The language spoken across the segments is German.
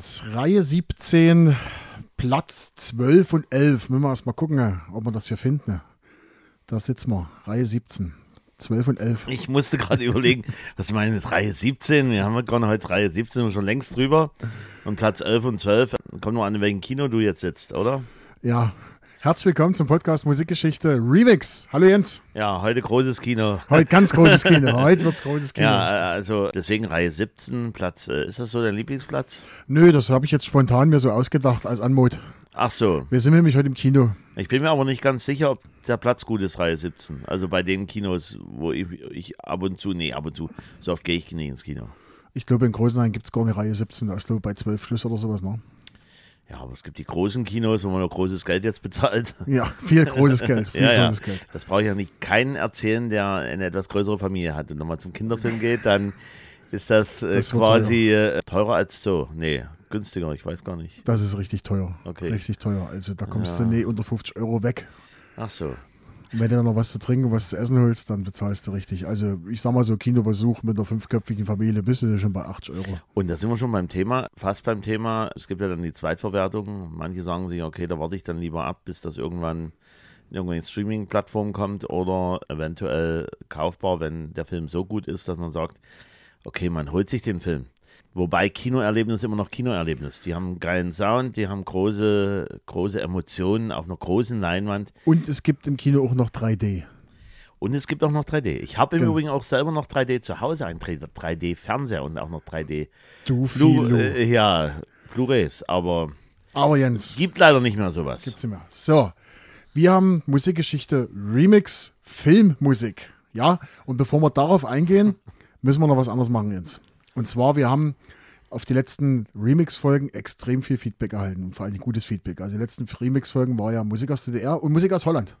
Jens, Reihe 17, Platz 12 und 11. Müssen wir erstmal gucken, ob wir das hier finden. Da sitzen wir, Reihe 17. 12 und 11. Ich musste gerade überlegen, was ich meine, Reihe 17, wir haben gerade heute Reihe 17 und schon längst drüber. Und Platz 11 und 12, kommt nur an, in welchem Kino du jetzt sitzt, oder? Ja, herzlich willkommen zum Podcast Musikgeschichte Remix. Hallo Jens. Ja, heute großes Kino. Heute ganz großes Kino. Heute wird's großes Kino. Ja, also deswegen Reihe 17, Platz, äh, ist das so dein Lieblingsplatz? Nö, das habe ich jetzt spontan mir so ausgedacht als Anmut. Ach so, Wir sind nämlich heute im Kino. ich bin mir aber nicht ganz sicher, ob der Platz gut ist, Reihe 17. Also bei den Kinos, wo ich, ich ab und zu, nee, ab und zu, so oft gehe ich nicht ins Kino. Ich glaube, in Großenhain gibt es gar eine Reihe 17. Da ist, glaube ich, bei 12 Schluss oder sowas. Ne? Ja, aber es gibt die großen Kinos, wo man noch großes Geld jetzt bezahlt. Ja, viel großes Geld. Viel ja, ja. großes Geld. Das brauche ich ja nicht keinen erzählen, der eine etwas größere Familie hat und nochmal zum Kinderfilm geht, dann ist das, äh, Das quasi äh, teurer als so. Nee, günstiger, ich weiß gar nicht. Das ist richtig teuer. Okay. Richtig teuer. Also da kommst Ja. du nie unter 50 Euro weg. Ach so. Wenn du dann noch was zu trinken und was zu essen holst, dann bezahlst du richtig. Also ich sag mal so, Kinobesuch mit einer fünfköpfigen Familie bist du schon bei 80 Euro. Und da sind wir schon beim Thema, fast beim Thema. Es gibt ja dann die Zweitverwertung. Manche sagen sich, okay, da warte ich dann lieber ab, bis das irgendwann in irgendeine Streaming-Plattform kommt oder eventuell kaufbar, wenn der Film so gut ist, dass man sagt, okay, man holt sich den Film. Wobei Kinoerlebnis immer noch Kinoerlebnis. Die haben einen geilen Sound, die haben große, große Emotionen auf einer großen Leinwand. Und es gibt im Kino auch noch 3D. Und es gibt auch noch 3D. Ich habe im Genau. Übrigen auch selber noch 3D zu Hause, einen 3D-Fernseher und auch noch 3D Du Blu äh, ja, Blu-rays, aber Aber Jens, gibt leider nicht mehr sowas. gibt's nicht mehr. So, wir haben Musikgeschichte Remix Filmmusik. Ja, und bevor wir darauf eingehen, müssen wir noch was anderes machen, Jens. Und zwar, wir haben auf die letzten Remix-Folgen extrem viel Feedback erhalten und vor allem gutes Feedback. Also die letzten Remix-Folgen war ja Musik aus DDR und Musik aus Holland.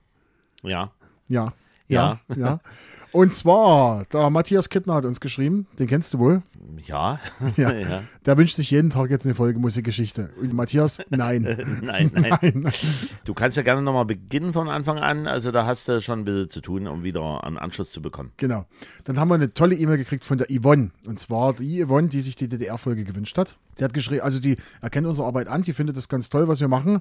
Ja. Ja. Ja, ja. Und zwar, der Matthias Kittner hat uns geschrieben, den kennst du wohl. Ja. Ja. ja. Der wünscht sich jeden Tag jetzt eine Folge Musikgeschichte. Und Matthias, nein. Nein, nein. nein. Du kannst ja gerne nochmal beginnen von Anfang an. Also da hast du schon ein bisschen zu tun, um wieder einen Anschluss zu bekommen. Genau. Dann haben wir eine tolle E-Mail gekriegt von der Yvonne. Und zwar die Yvonne, die sich die DDR-Folge gewünscht hat. Die hat geschrieben, also die erkennt unsere Arbeit an, die findet das ganz toll, was wir machen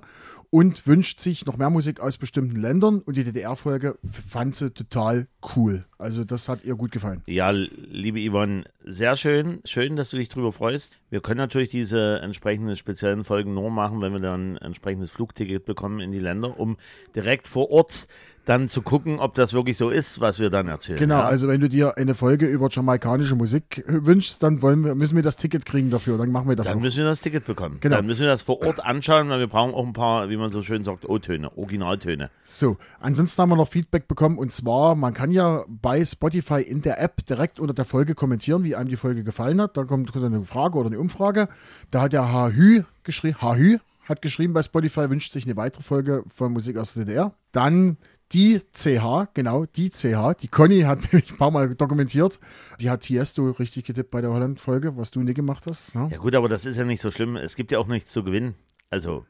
und wünscht sich noch mehr Musik aus bestimmten Ländern. Und die DDR-Folge fand sie total cool. Also das hat ihr gut gefallen. Ja, liebe Yvonne, sehr schön. Schön, dass du dich drüber freust. Wir können natürlich diese entsprechenden speziellen Folgen nur machen, wenn wir dann ein entsprechendes Flugticket bekommen in die Länder, um direkt vor Ort dann zu gucken, ob das wirklich so ist, was wir dann erzählen. Genau, ja? also wenn du dir eine Folge über jamaikanische Musik wünschst, dann wollen wir, müssen wir das Ticket kriegen dafür. Dann machen wir das Dann auch. müssen wir das Ticket bekommen. Genau. Dann müssen wir das vor Ort anschauen, weil wir brauchen auch ein paar, wie man so schön sagt, O-Töne, Originaltöne. So, ansonsten haben wir noch Feedback bekommen und zwar, man kann ja bei Spotify in der App direkt unter der Folge kommentieren, wie einem die Folge gefallen hat. Da kommt eine Frage oder eine Umfrage. Da hat der Hahü geschrieben, Hahü hat geschrieben bei Spotify, wünscht sich eine weitere Folge von Musik aus der DDR. Dann die CH, genau, die CH. Die Conny hat mich ein paar Mal dokumentiert. Die hat Tiesto richtig getippt bei der Holland-Folge, was du nie gemacht hast. Ja? Ja gut, aber das ist ja nicht so schlimm. Es gibt ja auch nichts zu gewinnen. Also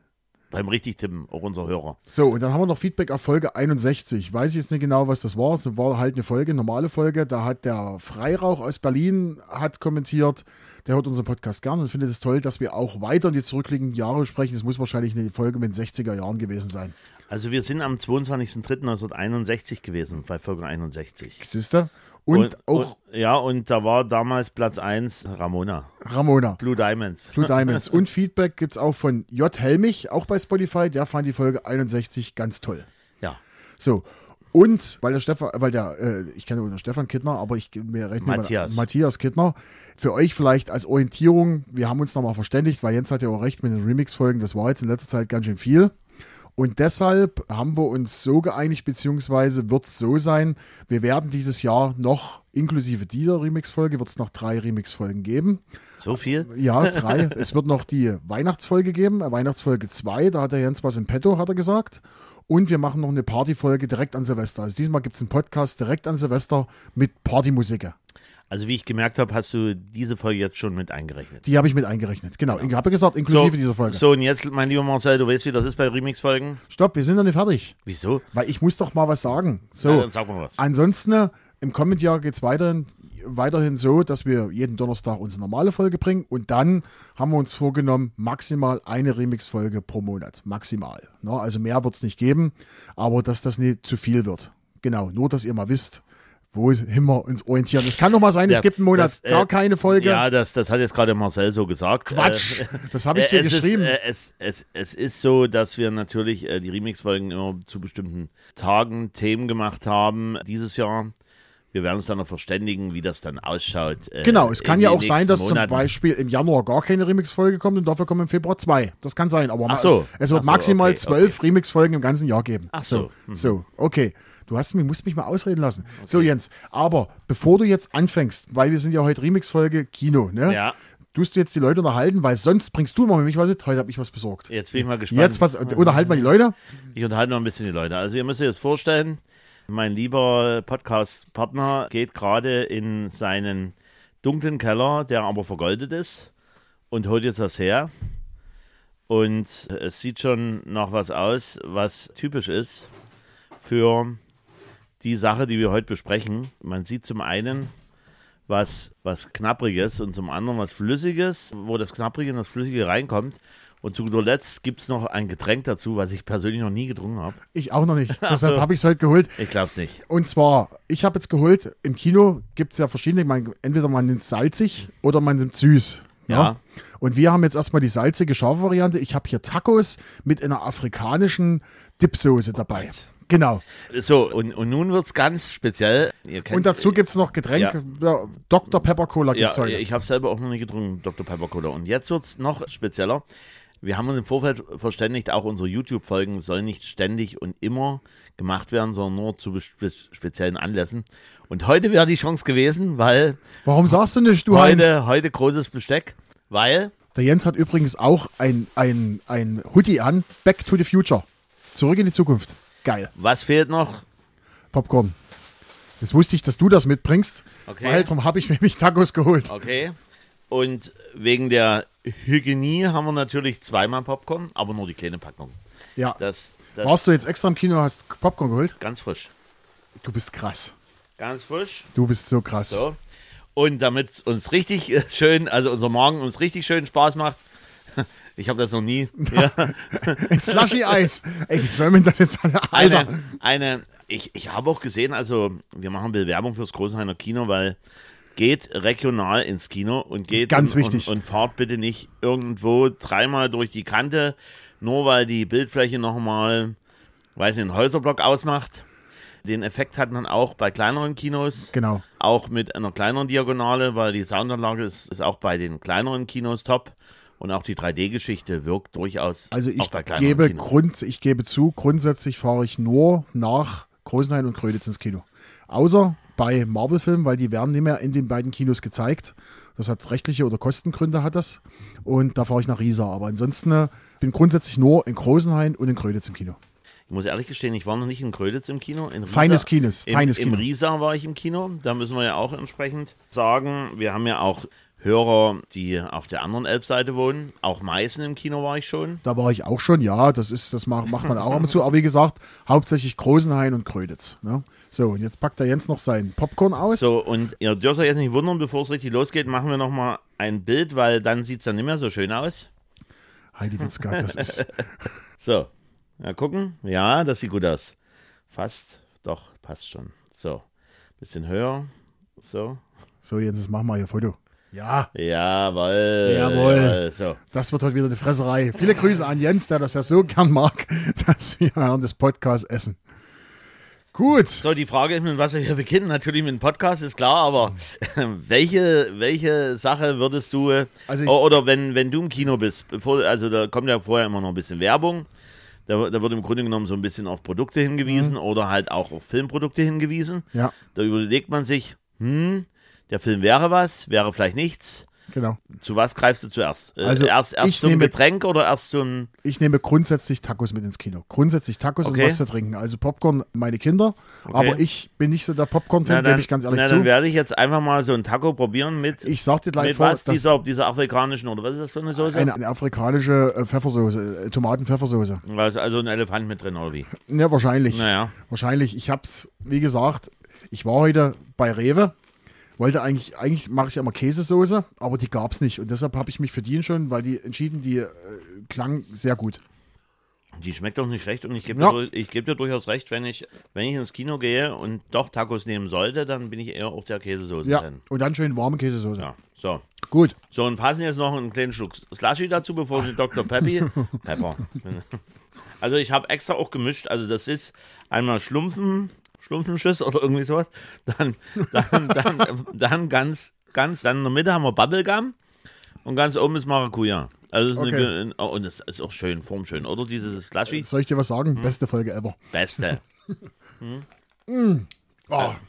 beim richtig tippen, auch unser Hörer. So, und dann haben wir noch Feedback auf Folge 61. Weiß ich jetzt nicht genau, was das war. Es war halt eine Folge, normale Folge. Da hat der Freirauch aus Berlin hat kommentiert. Der hört unseren Podcast gern und findet es toll, dass wir auch weiter in die zurückliegenden Jahre sprechen. Es muss wahrscheinlich eine Folge mit den 60er Jahren gewesen sein. Also wir sind am 22.03.1961 gewesen, bei Folge 61. Siehst du? Und, auch und, ja, und da war damals Platz 1 Ramona, Ramona. Blue Diamonds. Blue Diamonds. und Feedback gibt es auch von J. Helmich, auch bei Spotify. Der fand die Folge 61 ganz toll. Ja, So. Und weil der Stefan, weil der, äh, ich kenne nur Stefan Kittner, aber ich mir rechne Matthias. Mal, Matthias Kittner. Für euch vielleicht als Orientierung, wir haben uns nochmal verständigt, weil Jens hat ja auch recht mit den Remix-Folgen, das war jetzt in letzter Zeit ganz schön viel. Und deshalb haben wir uns so geeinigt, beziehungsweise wird es so sein, wir werden dieses Jahr noch, inklusive dieser Remix-Folge, wird es noch drei Remix-Folgen geben. so viel? Ja, drei. es wird noch die Weihnachtsfolge geben, äh, Weihnachtsfolge 2, da hat der Jens was im Petto, hat er gesagt. Und wir machen noch eine Partyfolge direkt an Silvester. Also diesmal gibt es einen Podcast direkt an Silvester mit Partymusik. Also wie ich gemerkt habe, hast du diese Folge jetzt schon mit eingerechnet. Die habe ich mit eingerechnet. Genau, ich habe ja gesagt, inklusive dieser Folge. so, und jetzt, mein lieber Marcel, du weißt, wie das ist bei Remix-Folgen? Stopp, wir sind noch nicht fertig. Wieso? Weil ich muss doch mal was sagen. So, Na, dann sag mal was. ansonsten, äh, im kommenden Jahr geht es weiter. weiterhin so, dass wir jeden Donnerstag unsere normale Folge bringen und dann haben wir uns vorgenommen, maximal eine Remix-Folge pro Monat. Maximal. Ne? Also mehr wird es nicht geben, aber dass das nicht zu viel wird. Genau, nur dass ihr mal wisst, wohin wir uns orientieren. Es kann doch mal sein, es Ja, gibt einen Monat das, äh, gar keine Folge. Ja, das, das hat jetzt gerade Marcel so gesagt. Quatsch, Äh, das habe ich dir es geschrieben. Ist, äh, es, es, es ist so, dass wir natürlich äh, die Remix-Folgen immer zu bestimmten Tagen Themen gemacht haben. Dieses Jahr. Wir werden uns dann noch verständigen, wie das dann ausschaut. äh, Genau, es kann ja auch sein, dass Monaten. zum Beispiel im Januar gar keine Remix-Folge kommt und dafür kommen im Februar zwei. Das kann sein, aber so. es, es wird so, maximal okay, zwölf Remix-Folgen im ganzen Jahr geben. Ach so. Mhm. So, okay. Du hast mich, musst mich mal ausreden lassen. So, Jens, aber bevor du jetzt anfängst, weil wir sind ja heute Remix-Folge Kino, ne? Ja, Tust du jetzt die Leute unterhalten, weil sonst bringst du mal mit mich was mit. Heute habe ich was besorgt. jetzt bin ich mal gespannt. Jetzt was, unterhalten wir die Leute. Ich unterhalte noch ein bisschen die Leute. Also ihr müsst euch jetzt vorstellen, mein lieber Podcast-Partner geht gerade in seinen dunklen Keller, der aber vergoldet ist, und holt jetzt was her. Und es sieht schon nach was aus, was typisch ist für die Sache, die wir heute besprechen. Man sieht zum einen was, was Knappriges und zum anderen was Flüssiges, wo das Knapprige und das Flüssige reinkommt. Und zu guter Letzt gibt es noch ein Getränk dazu, was ich persönlich noch nie getrunken habe. Ich auch noch nicht. Deshalb so. habe ich es heute geholt. Ich glaube es nicht. Und zwar, ich habe jetzt geholt, im Kino gibt es ja verschiedene, man, entweder man nimmt salzig oder man nimmt süß. Ja. Und wir haben jetzt erstmal die salzige, scharfe Variante. Ich habe hier Tacos mit einer afrikanischen Dipsoße dabei. Gott. Genau. So, und, und nun wird es ganz speziell. Und dazu gibt es noch Getränk, ja. Dr. Pepper Cola gibt Ja, es heute. ich habe selber auch noch nicht getrunken, Dr. Pepper Cola. Und jetzt wird es noch spezieller. Wir haben uns im Vorfeld verständigt, auch unsere YouTube-Folgen sollen nicht ständig und immer gemacht werden, sondern nur zu spe speziellen Anlässen. Und heute wäre die Chance gewesen, weil Warum sagst du nicht, du Heinz? heute, heute großes Besteck, weil Der Jens hat übrigens auch ein, ein, ein Hoodie an, Back to the Future. Zurück in die Zukunft. Geil. was fehlt noch? Popcorn. Jetzt wusste ich, dass du das mitbringst, Okay. weil darum habe ich mir nämlich Tacos geholt. Okay. Und wegen der Hygienie haben wir natürlich zweimal Popcorn, aber nur die kleine Packung. Ja. Das, das Warst du jetzt extra im Kino, hast Popcorn geholt? ganz frisch. Du bist krass. Ganz frisch. Du bist so krass. So. Und damit es uns richtig äh, schön, also unser Morgen uns richtig schön Spaß macht. Ich habe das noch nie. Ja, Ein Slushy-Eis. Ey, wie soll man das jetzt alle? Alter. eine, eine, ich, ich habe auch gesehen, also wir machen Bewerbung fürs Großenhainer Kino, weil geht regional ins Kino und geht Ganz und, wichtig. Und, und fahrt bitte nicht irgendwo dreimal durch die Kante, nur weil die Bildfläche nochmal, weiß nicht, einen Häuserblock ausmacht. Den Effekt hat man auch bei kleineren Kinos. Genau. auch mit einer kleineren Diagonale, weil die Soundanlage ist, ist auch bei den kleineren Kinos top und auch die 3D-Geschichte wirkt durchaus Also auch ich bei kleineren gebe, Kinos. Grund, ich gebe zu, grundsätzlich fahre ich nur nach Großenhain und Gröditz ins Kino. Außer bei Marvel-Filmen, weil die werden nicht mehr in den beiden Kinos gezeigt. Das hat rechtliche oder Kostengründe hat das. Und da fahre ich nach Riesa. Aber ansonsten äh, bin grundsätzlich nur in Großenhain und in Gröditz im Kino. Ich muss ehrlich gestehen, ich war noch nicht in Gröditz im Kino. In Riesa, Feines Kinos, Im, feines Im Kino. Riesa war ich im Kino. Da müssen wir ja auch entsprechend sagen, wir haben ja auch Hörer, die auf der anderen Elbseite wohnen. Auch Meißen im Kino war ich schon. Da war ich auch schon, ja, das ist, das macht, macht man auch ab und zu. Aber wie gesagt, hauptsächlich Großenhain und Gröditz. Ne? So, und jetzt packt der Jens noch sein Popcorn aus. So, und ihr dürft euch jetzt nicht wundern, bevor es richtig losgeht, machen wir nochmal ein Bild, weil dann sieht es dann nicht mehr so schön aus. Heidi Witzka, das ist. So, mal gucken. Ja, das sieht gut aus. Fast, doch, passt schon. So, bisschen höher. So, So, Jens, jetzt machen wir hier Foto. Ja, jawohl. Jawohl. So, das wird heute wieder eine Fresserei. Viele Grüße an Jens, der das ja so gern mag, dass wir während des Podcasts essen. Gut. so, die Frage ist, mit was wir hier beginnen. Natürlich mit dem Podcast, ist klar, aber welche, welche Sache würdest du, Also ich- oder wenn, wenn du im Kino bist, bevor, also da kommt ja vorher immer noch ein bisschen Werbung. Da, da wird im Grunde genommen so ein bisschen auf Produkte hingewiesen oder halt auch auf Filmprodukte hingewiesen. Ja, Da überlegt man sich, hm, der Film wäre was, wäre vielleicht nichts. Genau. Zu was greifst du zuerst? Äh, Also, erst erst ich zum nehme- Getränk oder erst zum. Ich nehme grundsätzlich Tacos mit ins Kino. Grundsätzlich Tacos Okay. und was zu trinken. Also Popcorn meine Kinder, aber ich bin nicht so der Popcorn-Fan, gebe ich ganz ehrlich na, zu. dann werde ich jetzt einfach mal so ein Taco probieren mit, Ich sag dir gleich mit vor, was? dass Dieser, dieser afrikanischen oder was ist das für eine Soße? eine, eine afrikanische äh, Pfeffersoße, äh, Tomaten-Pfeffersoße. also, also ein Elefant mit drin oder wie? Ja, wahrscheinlich. Naja. Wahrscheinlich. Ich hab's, wie gesagt, ich war heute bei Rewe, wollte eigentlich, eigentlich mache ich immer Käsesoße, aber die gab es nicht. Und deshalb habe ich mich für die schon, weil die entschieden, die äh, klang sehr gut. Die schmeckt doch nicht schlecht und ich gebe Ja. dir, ich geb dir durchaus recht, wenn ich, wenn ich ins Kino gehe und doch Tacos nehmen sollte, dann bin ich eher auch der Käsesoße. Ja, und dann schön warme Käsesoße. ja. So. Gut. So, und passen jetzt noch einen kleinen Schluck Slushy dazu, bevor wir Dr. Peppy. Pepper. Also ich habe extra auch gemischt. Also das ist einmal Schlumpfen, Schlumpfenschiss oder irgendwie sowas. Dann, dann, dann, dann ganz, ganz, dann in der Mitte haben wir Bubblegum und ganz oben ist Maracuja. Also ist Okay. eine, oh, und das ist auch schön, formschön, oder? Dieses Slushy. Soll ich dir was sagen? Hm? Beste Folge ever. Beste. Oh.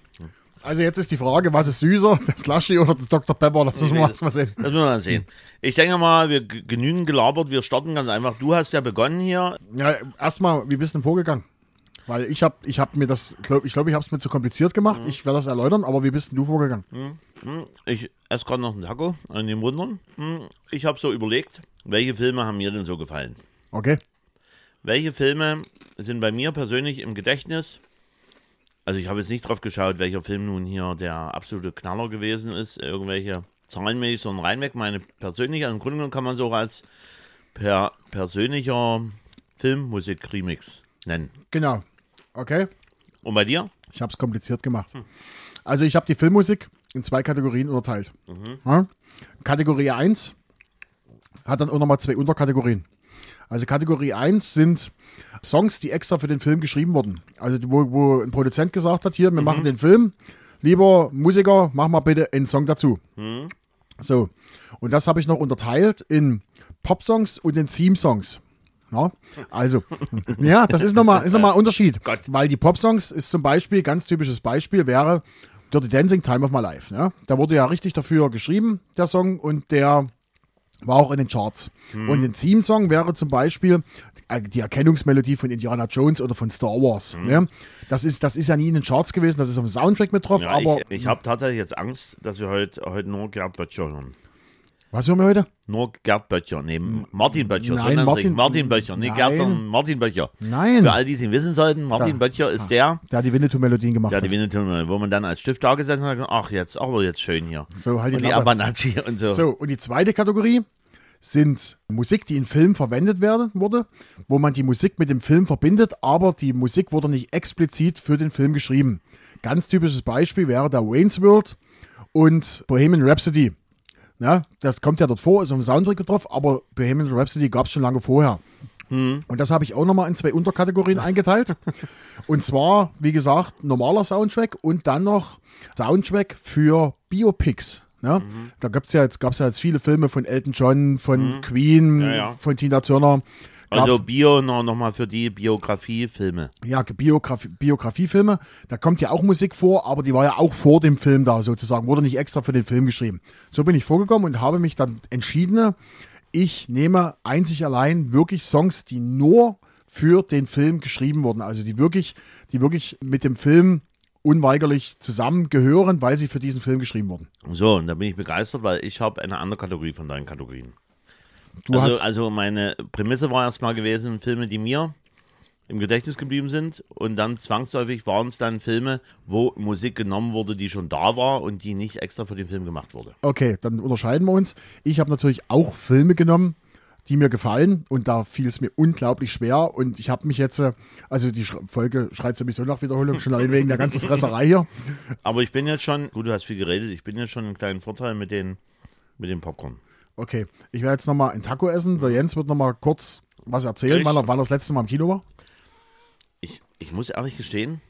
Also jetzt ist die Frage, was ist süßer, das Slushy oder der Dr. Pepper? Das müssen wir das- erst mal sehen. Das müssen wir dann sehen. Ich denke mal, wir g- genügend gelabert. Wir starten ganz einfach. Du hast ja begonnen hier. Ja, erstmal, wie bist du denn vorgegangen? Weil ich habe ich hab mir das, glaub, ich glaube, ich habe es mir zu kompliziert gemacht. Ich werde das erläutern, aber wie bist denn du vorgegangen? Hm, Ich esse gerade noch einen Taco an den Wundern. Hm, Ich habe so überlegt, welche Filme haben mir denn so gefallen? Okay. Welche Filme sind bei mir persönlich im Gedächtnis? Also ich habe jetzt nicht drauf geschaut, welcher Film nun hier der absolute Knaller gewesen ist, irgendwelche zahlenmäßig, sondern reinweg meine persönliche, also im Grunde genommen kann man so auch als per persönlicher Filmmusik-Remix nennen. Genau. Okay. Und bei dir? Ich habe es kompliziert gemacht. Also ich habe die Filmmusik in zwei Kategorien unterteilt. Ja? Kategorie 1 hat dann auch nochmal zwei Unterkategorien. Also Kategorie 1 sind Songs, die extra für den Film geschrieben wurden. Also wo, wo ein Produzent gesagt hat, hier, wir machen den Film, lieber Musiker, mach mal bitte einen Song dazu. So, und das habe ich noch unterteilt in Pop-Songs und in Theme-Songs. Ja, also, ja, das ist nochmal ist noch mal ein Unterschied. Gott. Weil die Pop-Songs ist zum Beispiel, ganz typisches Beispiel wäre Dirty Dancing Time of My Life. Ja? Da wurde ja richtig dafür geschrieben, der Song, und der war auch in den Charts. Und ein Theme-Song wäre zum Beispiel äh, die Erkennungsmelodie von Indiana Jones oder von Star Wars. Ne? Das, ist, das ist ja nie in den Charts gewesen, das ist auf dem Soundtrack mit drauf, Ja, aber ich ich habe tatsächlich jetzt Angst, dass wir heute, heute nur Gerd Böttcher hören. Was hören wir heute? Nur Gerd Böttcher, nee, Martin Böttcher. Nein, so Martin-. Martin Böttcher, nee, Gerd, Nein. sondern Martin Böttcher. Nein. Für all die, die es wissen sollten, Martin Da. Böttcher ist der, Der hat die Winnetou-Melodien gemacht. der hat. die Winnetou, wo man dann als Stift da gesessen hat, ach jetzt, aber jetzt schön hier. So, halt die und die Klappe. Abanacci und so. So, und die zweite Kategorie sind Musik, die in Filmen verwendet werden, wurde, wo man die Musik mit dem Film verbindet, aber die Musik wurde nicht explizit für den Film geschrieben. Ganz typisches Beispiel wäre der Wayne's World und Bohemian Rhapsody. Ja, das kommt ja dort vor, ist dem Soundtrack drauf, aber Bohemian Rhapsody gab es schon lange vorher. Und das habe ich auch nochmal in zwei Unterkategorien eingeteilt. Und zwar, wie gesagt, normaler Soundtrack und dann noch Soundtrack für Biopics. Ne? Da gab es ja, jetzt- gab's ja jetzt viele Filme von Elton John, von Queen, Ja, ja. von Tina Turner. Also Bio noch, noch mal für die Biografiefilme. ja, Biografie, Biografiefilme. Da kommt ja auch Musik vor, aber die war ja auch vor dem Film da sozusagen, wurde nicht extra für den Film geschrieben. So bin ich vorgekommen und habe mich dann entschieden, ich nehme einzig allein wirklich Songs, die nur für den Film geschrieben wurden. Also die wirklich, die wirklich mit dem Film unweigerlich zusammengehören, weil sie für diesen Film geschrieben wurden. So, und da bin ich begeistert, weil ich habe eine andere Kategorie von deinen Kategorien. Du also, hast, also meine Prämisse war erstmal gewesen, Filme, die mir im Gedächtnis geblieben sind. Und dann zwangsläufig waren es dann Filme, wo Musik genommen wurde, die schon da war und die nicht extra für den Film gemacht wurde. okay, dann unterscheiden wir uns. Ich habe natürlich auch Filme genommen, die mir gefallen und da fiel es mir unglaublich schwer und ich habe mich jetzt, äh, also die Folge schreit sowieso nach Wiederholung, schon allein wegen der ganzen Fresserei hier. Aber ich bin jetzt schon, gut, du hast viel geredet, ich bin jetzt schon einen kleinen Vorteil mit den, mit dem Popcorn. Okay, ich werde jetzt nochmal ein Taco essen. Der Jens wird nochmal kurz was erzählen, weil er, weil er das letzte Mal im Kino war. Ich, ich muss ehrlich gestehen,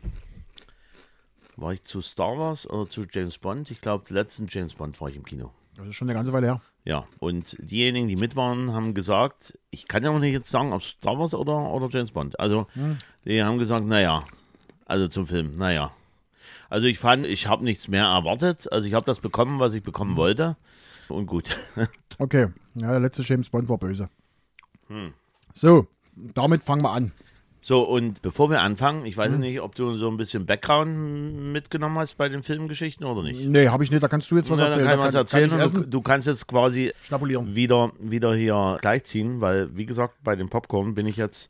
war ich zu Star Wars oder zu James Bond? Ich glaube, den letzten James Bond war ich im Kino. Das ist schon eine ganze Weile her. Ja, und diejenigen, die mit waren, haben gesagt, ich kann ja noch nicht jetzt sagen, ob Star Wars oder, oder James Bond. Also, die haben gesagt, naja, also zum Film, naja. Also ich fand, ich habe nichts mehr erwartet. Also ich habe das bekommen, was ich bekommen wollte. Und gut. Okay, ja, der letzte James Bond war böse. Hm. So, damit fangen wir an. So, und bevor wir anfangen, ich weiß nicht, ob du so ein bisschen Background mitgenommen hast bei den Filmgeschichten oder nicht. Nee, habe ich nicht. Da kannst du jetzt was Na, erzählen. kann ich Da was erzählen kann du, du kannst jetzt quasi schnabulieren. wieder, wieder hier gleichziehen, weil, wie gesagt, bei dem Popcorn bin ich jetzt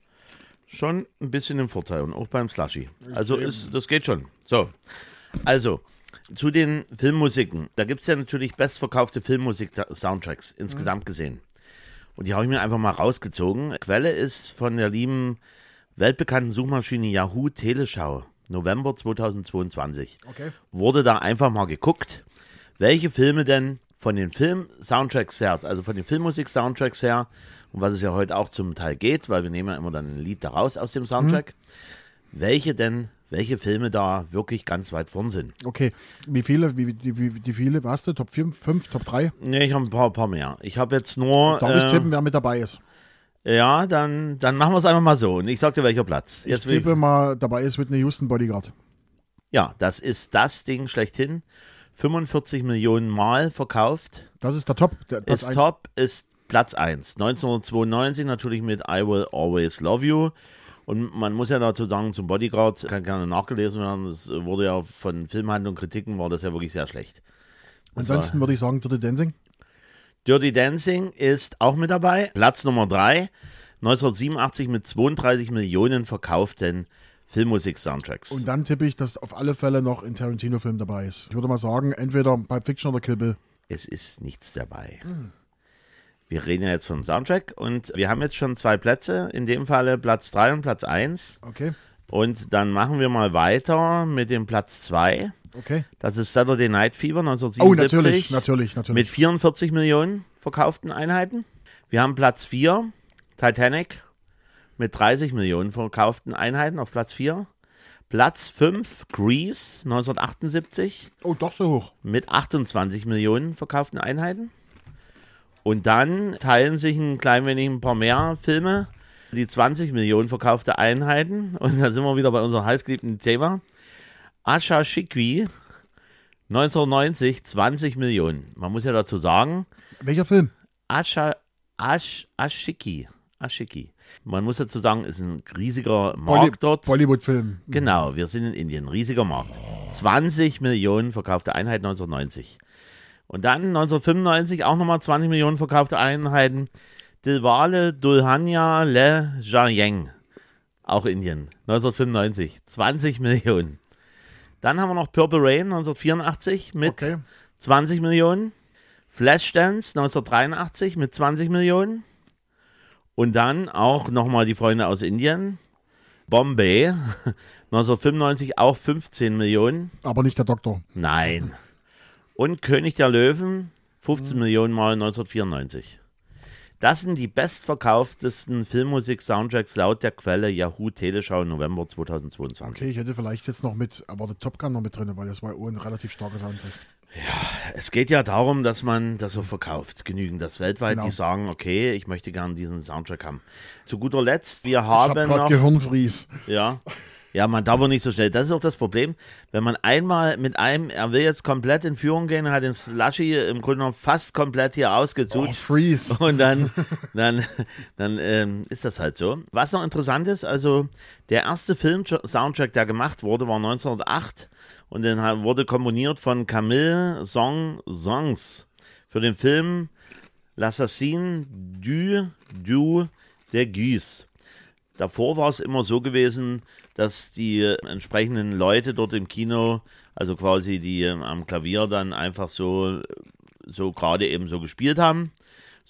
schon ein bisschen im Vorteil und auch beim Slushy. Also ist, das geht schon. So, also, Zu den Filmmusiken. Da gibt es ja natürlich bestverkaufte Filmmusik-Soundtracks insgesamt gesehen. Und die habe ich mir einfach mal rausgezogen. Quelle ist von der lieben weltbekannten Suchmaschine Yahoo Teleschau, November 2022. Okay. Wurde da einfach mal geguckt, welche Filme denn von den Film-Soundtracks her, also von den Filmmusik-Soundtracks her, um was es ja heute auch zum Teil geht, weil wir nehmen ja immer dann ein Lied daraus aus dem Soundtrack, welche denn, welche Filme da wirklich ganz weit vorn sind. Okay. Wie viele, wie, wie, wie, wie viele, was du? Top 4, 5, Top 3? Nee, ich habe ein paar, paar mehr. Ich habe jetzt nur. Darf ich äh, tippen, wer mit dabei ist? Ja, dann, dann machen wir es einfach mal so. Und ich sag dir, welcher Platz. Ich Jetzt will tippe mal, dabei ist Whitney Houston Bodyguard. ja, das ist das Ding schlechthin. 45 Millionen Mal verkauft. Das ist der Top. Der Platz ist eins. top, ist Platz 1. 1992 natürlich mit I Will Always Love You. Und man muss ja dazu sagen, zum Bodyguard kann gerne nachgelesen werden. Das wurde ja von Filmhandlung Kritiken, war das ja wirklich sehr schlecht. Ansonsten würde ich sagen, Dirty Dancing. Dirty Dancing ist auch mit dabei. Platz Nummer 3. 1987 mit 32 Millionen verkauften Filmmusik-Soundtracks. Und dann tippe ich, dass auf alle Fälle noch ein Tarantino-Film dabei ist. Ich würde mal sagen, entweder Pulp Fiction oder Kill Bill. Es ist nichts dabei. Wir reden ja jetzt vom Soundtrack und wir haben jetzt schon zwei Plätze. In dem Falle Platz 3 und Platz 1. Okay, Und dann machen wir mal weiter mit dem Platz 2. okay. Das ist Saturday Night Fever Oh, 1977. natürlich, natürlich, natürlich. Mit 44 Millionen verkauften Einheiten. Wir haben Platz 4, Titanic, mit 30 Millionen verkauften Einheiten auf Platz 4. Platz 5, Grease, 1978, oh, doch so hoch. mit 28 Millionen verkauften Einheiten. Und dann teilen sich ein klein wenig ein paar mehr Filme, die 20 Millionen verkaufte Einheiten. Und da sind wir wieder bei unserem heißgeliebten Thema. Asha Shikwi, 1990, 20 Millionen. Man muss ja dazu sagen, Welcher Film? Asha, Ash, Ashiki, Ashiki. Man muss dazu sagen, ist ein riesiger Markt dort. Bollywood-Film. Genau, wir sind in Indien, riesiger Markt. 20 Millionen verkaufte Einheiten 1990. Und dann 1995 auch nochmal 20 Millionen verkaufte Einheiten. Dilwale Dulhania Le Jayeng, auch Indien, 1995, 20 Millionen. Dann haben wir noch Purple Rain 1984 mit Okay. 20 Millionen. Flashdance 1983 mit 20 Millionen. Und dann auch nochmal die Freunde aus Indien. Bombay 1995 auch 15 Millionen. Aber nicht der Doktor. Nein. Und König der Löwen 15 Millionen mal 1994. Das sind die bestverkauftesten Filmmusik-Soundtracks laut der Quelle Yahoo Teleschau November 2022. Okay, ich hätte vielleicht jetzt noch mit, aber der Top Gun noch mit drin, weil das war ein relativ starker Soundtrack. Es geht ja darum, dass man das so verkauft, genügend, dass weltweit Genau. die sagen, okay, ich möchte gern diesen Soundtrack haben. Zu guter Letzt, wir Ich habe haben gerade noch, Gehirnfries. ja, ja, man darf auch nicht so schnell. Das ist auch das Problem, wenn man einmal mit einem, er will jetzt komplett in Führung gehen, hat den Slushy im Grunde genommen fast komplett hier Oh, ausgezutscht. Freeze. Und dann, dann, dann ähm, ist das halt so. Was noch interessant ist, also der erste Film-Soundtrack, der gemacht wurde, war 1908 und dann wurde komponiert von Camille Song Songs für den Film L'Assassin du du der Guise. Davor war es immer so gewesen, dass die entsprechenden Leute dort im Kino, also quasi die ähm, am Klavier dann einfach so, so gerade eben so gespielt haben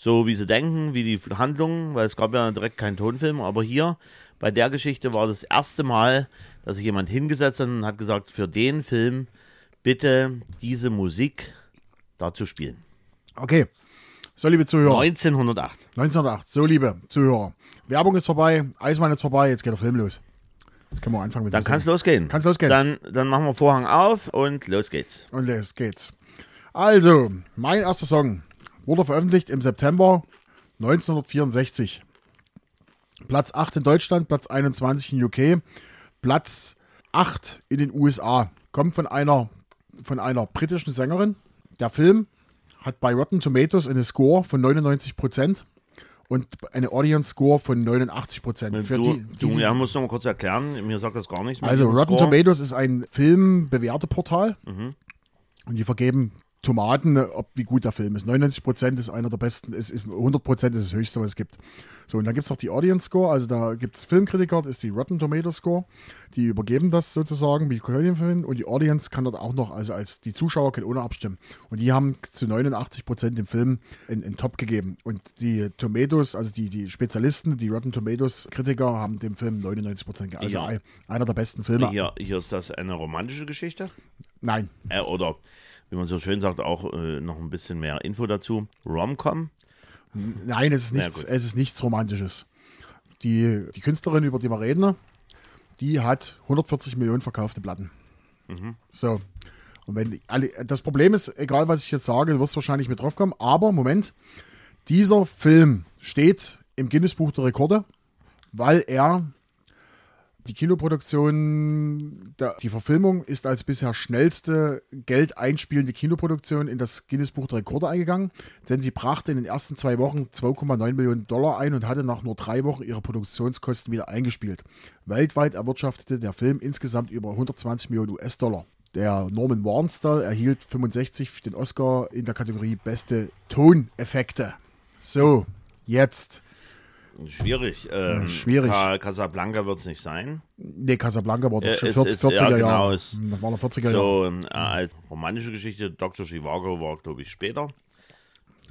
so wie sie denken, wie die Handlung, weil es gab ja direkt keinen Tonfilm, aber hier bei der Geschichte war das erste Mal, dass sich jemand hingesetzt hat und hat gesagt, für den Film bitte diese Musik dazu spielen. Okay. So, liebe Zuhörer. 1908. 1908. So, liebe Zuhörer. Werbung ist vorbei, Eismann ist vorbei, jetzt geht der Film los. Jetzt können wir anfangen mit Dann kann es losgehen. Kann's losgehen. Dann, dann machen wir Vorhang auf und los geht's. Und los geht's. Also, mein erster Song wurde veröffentlicht im September 1964. Platz 8 in Deutschland, Platz 21 in UK, Platz 8 in den USA. Kommt von einer, von einer britischen Sängerin. Der Film hat bei Rotten Tomatoes eine Score von 99% und eine Audience Score von 89%. Für Du, die, die, du ja, musst noch mal kurz erklären, mir sagt das gar nichts. also Rotten Score. Tomatoes ist ein Filmbewerteportal Mhm. und die vergeben Tomaten, ob wie gut der Film ist. 99 Prozent ist einer der besten, ist, 100 Prozent ist das höchste, was es gibt. So, und dann gibt es noch die Audience Score, also da gibt es Filmkritiker, das ist die Rotten Tomato Score, die übergeben das sozusagen, wie Komödienfilm, und die Audience kann dort auch noch, also als die Zuschauer können ohne abstimmen. Und die haben zu 89 Prozent dem Film einen Top gegeben. Und die Tomatoes, also die, die Spezialisten, die Rotten Tomatoes Kritiker, haben dem Film 99 Prozent gegeben. Also Ja. ein, einer der besten Filme. Hier, hier ist das eine romantische Geschichte. Nein, Äh, oder, wie man so schön sagt, auch äh, noch ein bisschen mehr Info dazu. Rom-Com. Nein, es ist nichts, es ist nichts Romantisches. Die, die Künstlerin, über die wir reden, die hat 140 Millionen verkaufte Platten. Mhm. So. Und wenn alle, das Problem ist, egal was ich jetzt sage, du wirst wahrscheinlich mit drauf kommen, aber Moment, dieser Film steht im Guinness Buch der Rekorde, weil er die Kinoproduktion, die Verfilmung ist als bisher schnellste Geld einspielende Kinoproduktion in das Guinness Buch der Rekorde eingegangen, denn sie brachte in den ersten zwei Wochen 2,9 Millionen Dollar ein und hatte nach nur drei Wochen ihre Produktionskosten wieder eingespielt. Weltweit erwirtschaftete der Film insgesamt über 120 Millionen US-Dollar. Der Norman Warnstall erhielt 65 für den Oscar in der Kategorie Beste Toneffekte. So, jetzt. Schwierig. Ähm, schwierig. Ca- Casablanca wird es nicht sein. Nee, Casablanca war doch Äh, schon es 40, ist- 40er ja, genau, Jahre. es- Das waren noch 40er Jahre. So, ähm, äh, als romantische Geschichte, Dr. Chivago war, glaube ich, später.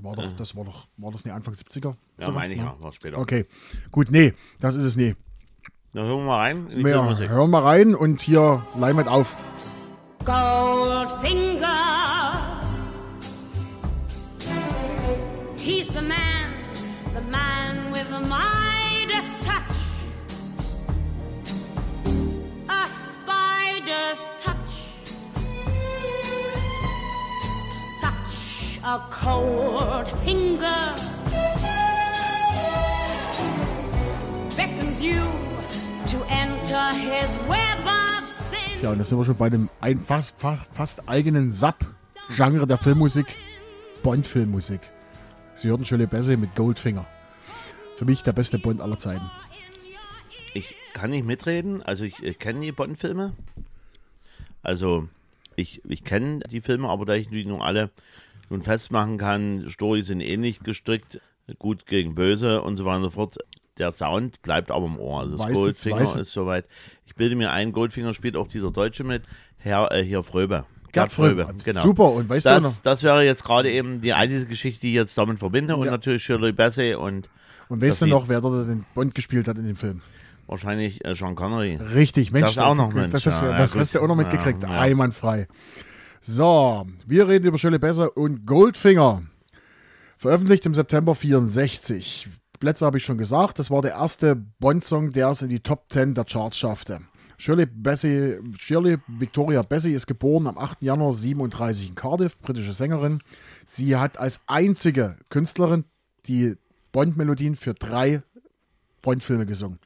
War, doch, das war doch, war das nicht Anfang 70er? Ja, So, meine ich ja, war später. Okay, gut, nee, das ist es nie. Na, hören wir mal rein Wir hören mal rein und hier Leinwand auf. Goldfinger. A cold finger. Beckons you to enter his web of sin. Tja, und da sind wir schon bei einem ein fast, fast, fast eigenen Sub-Genre der Filmmusik, Bond-Filmmusik. Sie hörten Shirley Bassey mit Goldfinger. Für mich der beste Bond aller Zeiten. Ich kann nicht mitreden, also ich, ich kenne die Bond-Filme. Also ich, ich kenne die Filme, aber da ich die nun alle nun festmachen kann, Story sind ähnlich gestrickt, gut gegen böse und so weiter und so fort. Der Sound bleibt aber im Ohr. Also das Weißt Goldfinger weißt ist soweit. Ich bilde mir ein, Goldfinger spielt auch dieser Deutsche mit, Herr äh, hier Fröbe. Gerd Fröbe. genau. Super, und weißt du noch? Das, das wäre jetzt gerade eben die einzige Geschichte, die ich jetzt damit verbinde und Ja. natürlich Shirley Bassey und Und weißt du das noch, wer dort den Bond gespielt hat in dem Film? wahrscheinlich äh, Sean Connery. Richtig, Mensch. Das auch noch, das, Mensch. das, Ja, ja, das gut. hast du auch noch mitgekriegt. Ja, ja. Einwandfrei. So, wir reden über Shirley Besser und Goldfinger. Veröffentlicht im September 64. Plätze habe ich schon gesagt. Das war der erste Bond-Song, der es in die Top 10 der Charts schaffte. Shirley, Bassey, Shirley Victoria Bassey ist geboren am 8. Januar 37 in Cardiff, britische Sängerin. Sie hat als einzige Künstlerin die Bond-Melodien für drei Bond-Filme gesungen.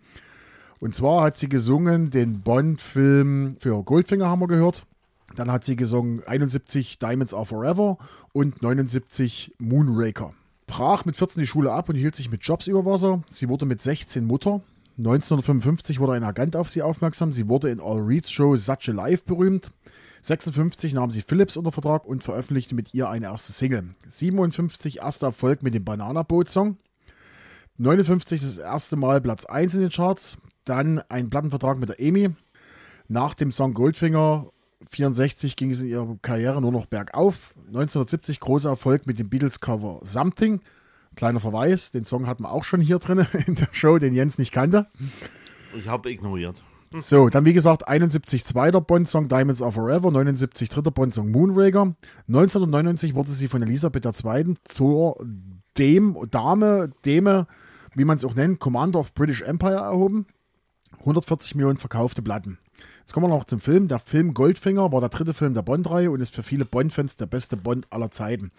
Und zwar hat sie gesungen den Bond-Film für Goldfinger, haben wir gehört. Dann hat sie gesungen 71 Diamonds Are Forever und 79 Moonraker. Brach mit 14 die Schule ab und hielt sich mit Jobs über Wasser. Sie wurde mit 16 Mutter. 1955 wurde ein Agent auf sie aufmerksam. Sie wurde in All Reed's Show Such a Life berühmt. 56 nahm sie Philips unter Vertrag und veröffentlichte mit ihr eine erste Single. 57 erster Erfolg mit dem Banana Boat Song. 59 das erste Mal Platz 1 in den Charts. Dann ein Plattenvertrag mit der EMI. Nach dem Song Goldfinger 64 ging es in ihrer Karriere nur noch bergauf. 1970 großer Erfolg mit dem Beatles-Cover Something. Kleiner Verweis, den Song hatten wir auch schon hier drin in der Show, den Jens nicht kannte. Ich habe ignoriert. So, dann wie gesagt 71 zweiter Bond-Song Diamonds Are Forever, 79 dritter Bond-Song Moonraker. 1999 wurde sie von Elisabeth II. zur Dem, Dame, Deme, wie man es auch nennt, Commander of British Empire erhoben. 140 Millionen verkaufte Platten. Jetzt kommen wir noch zum Film. Der Film Goldfinger war der dritte Film der Bond-Reihe und ist für viele Bond-Fans der beste Bond aller Zeiten.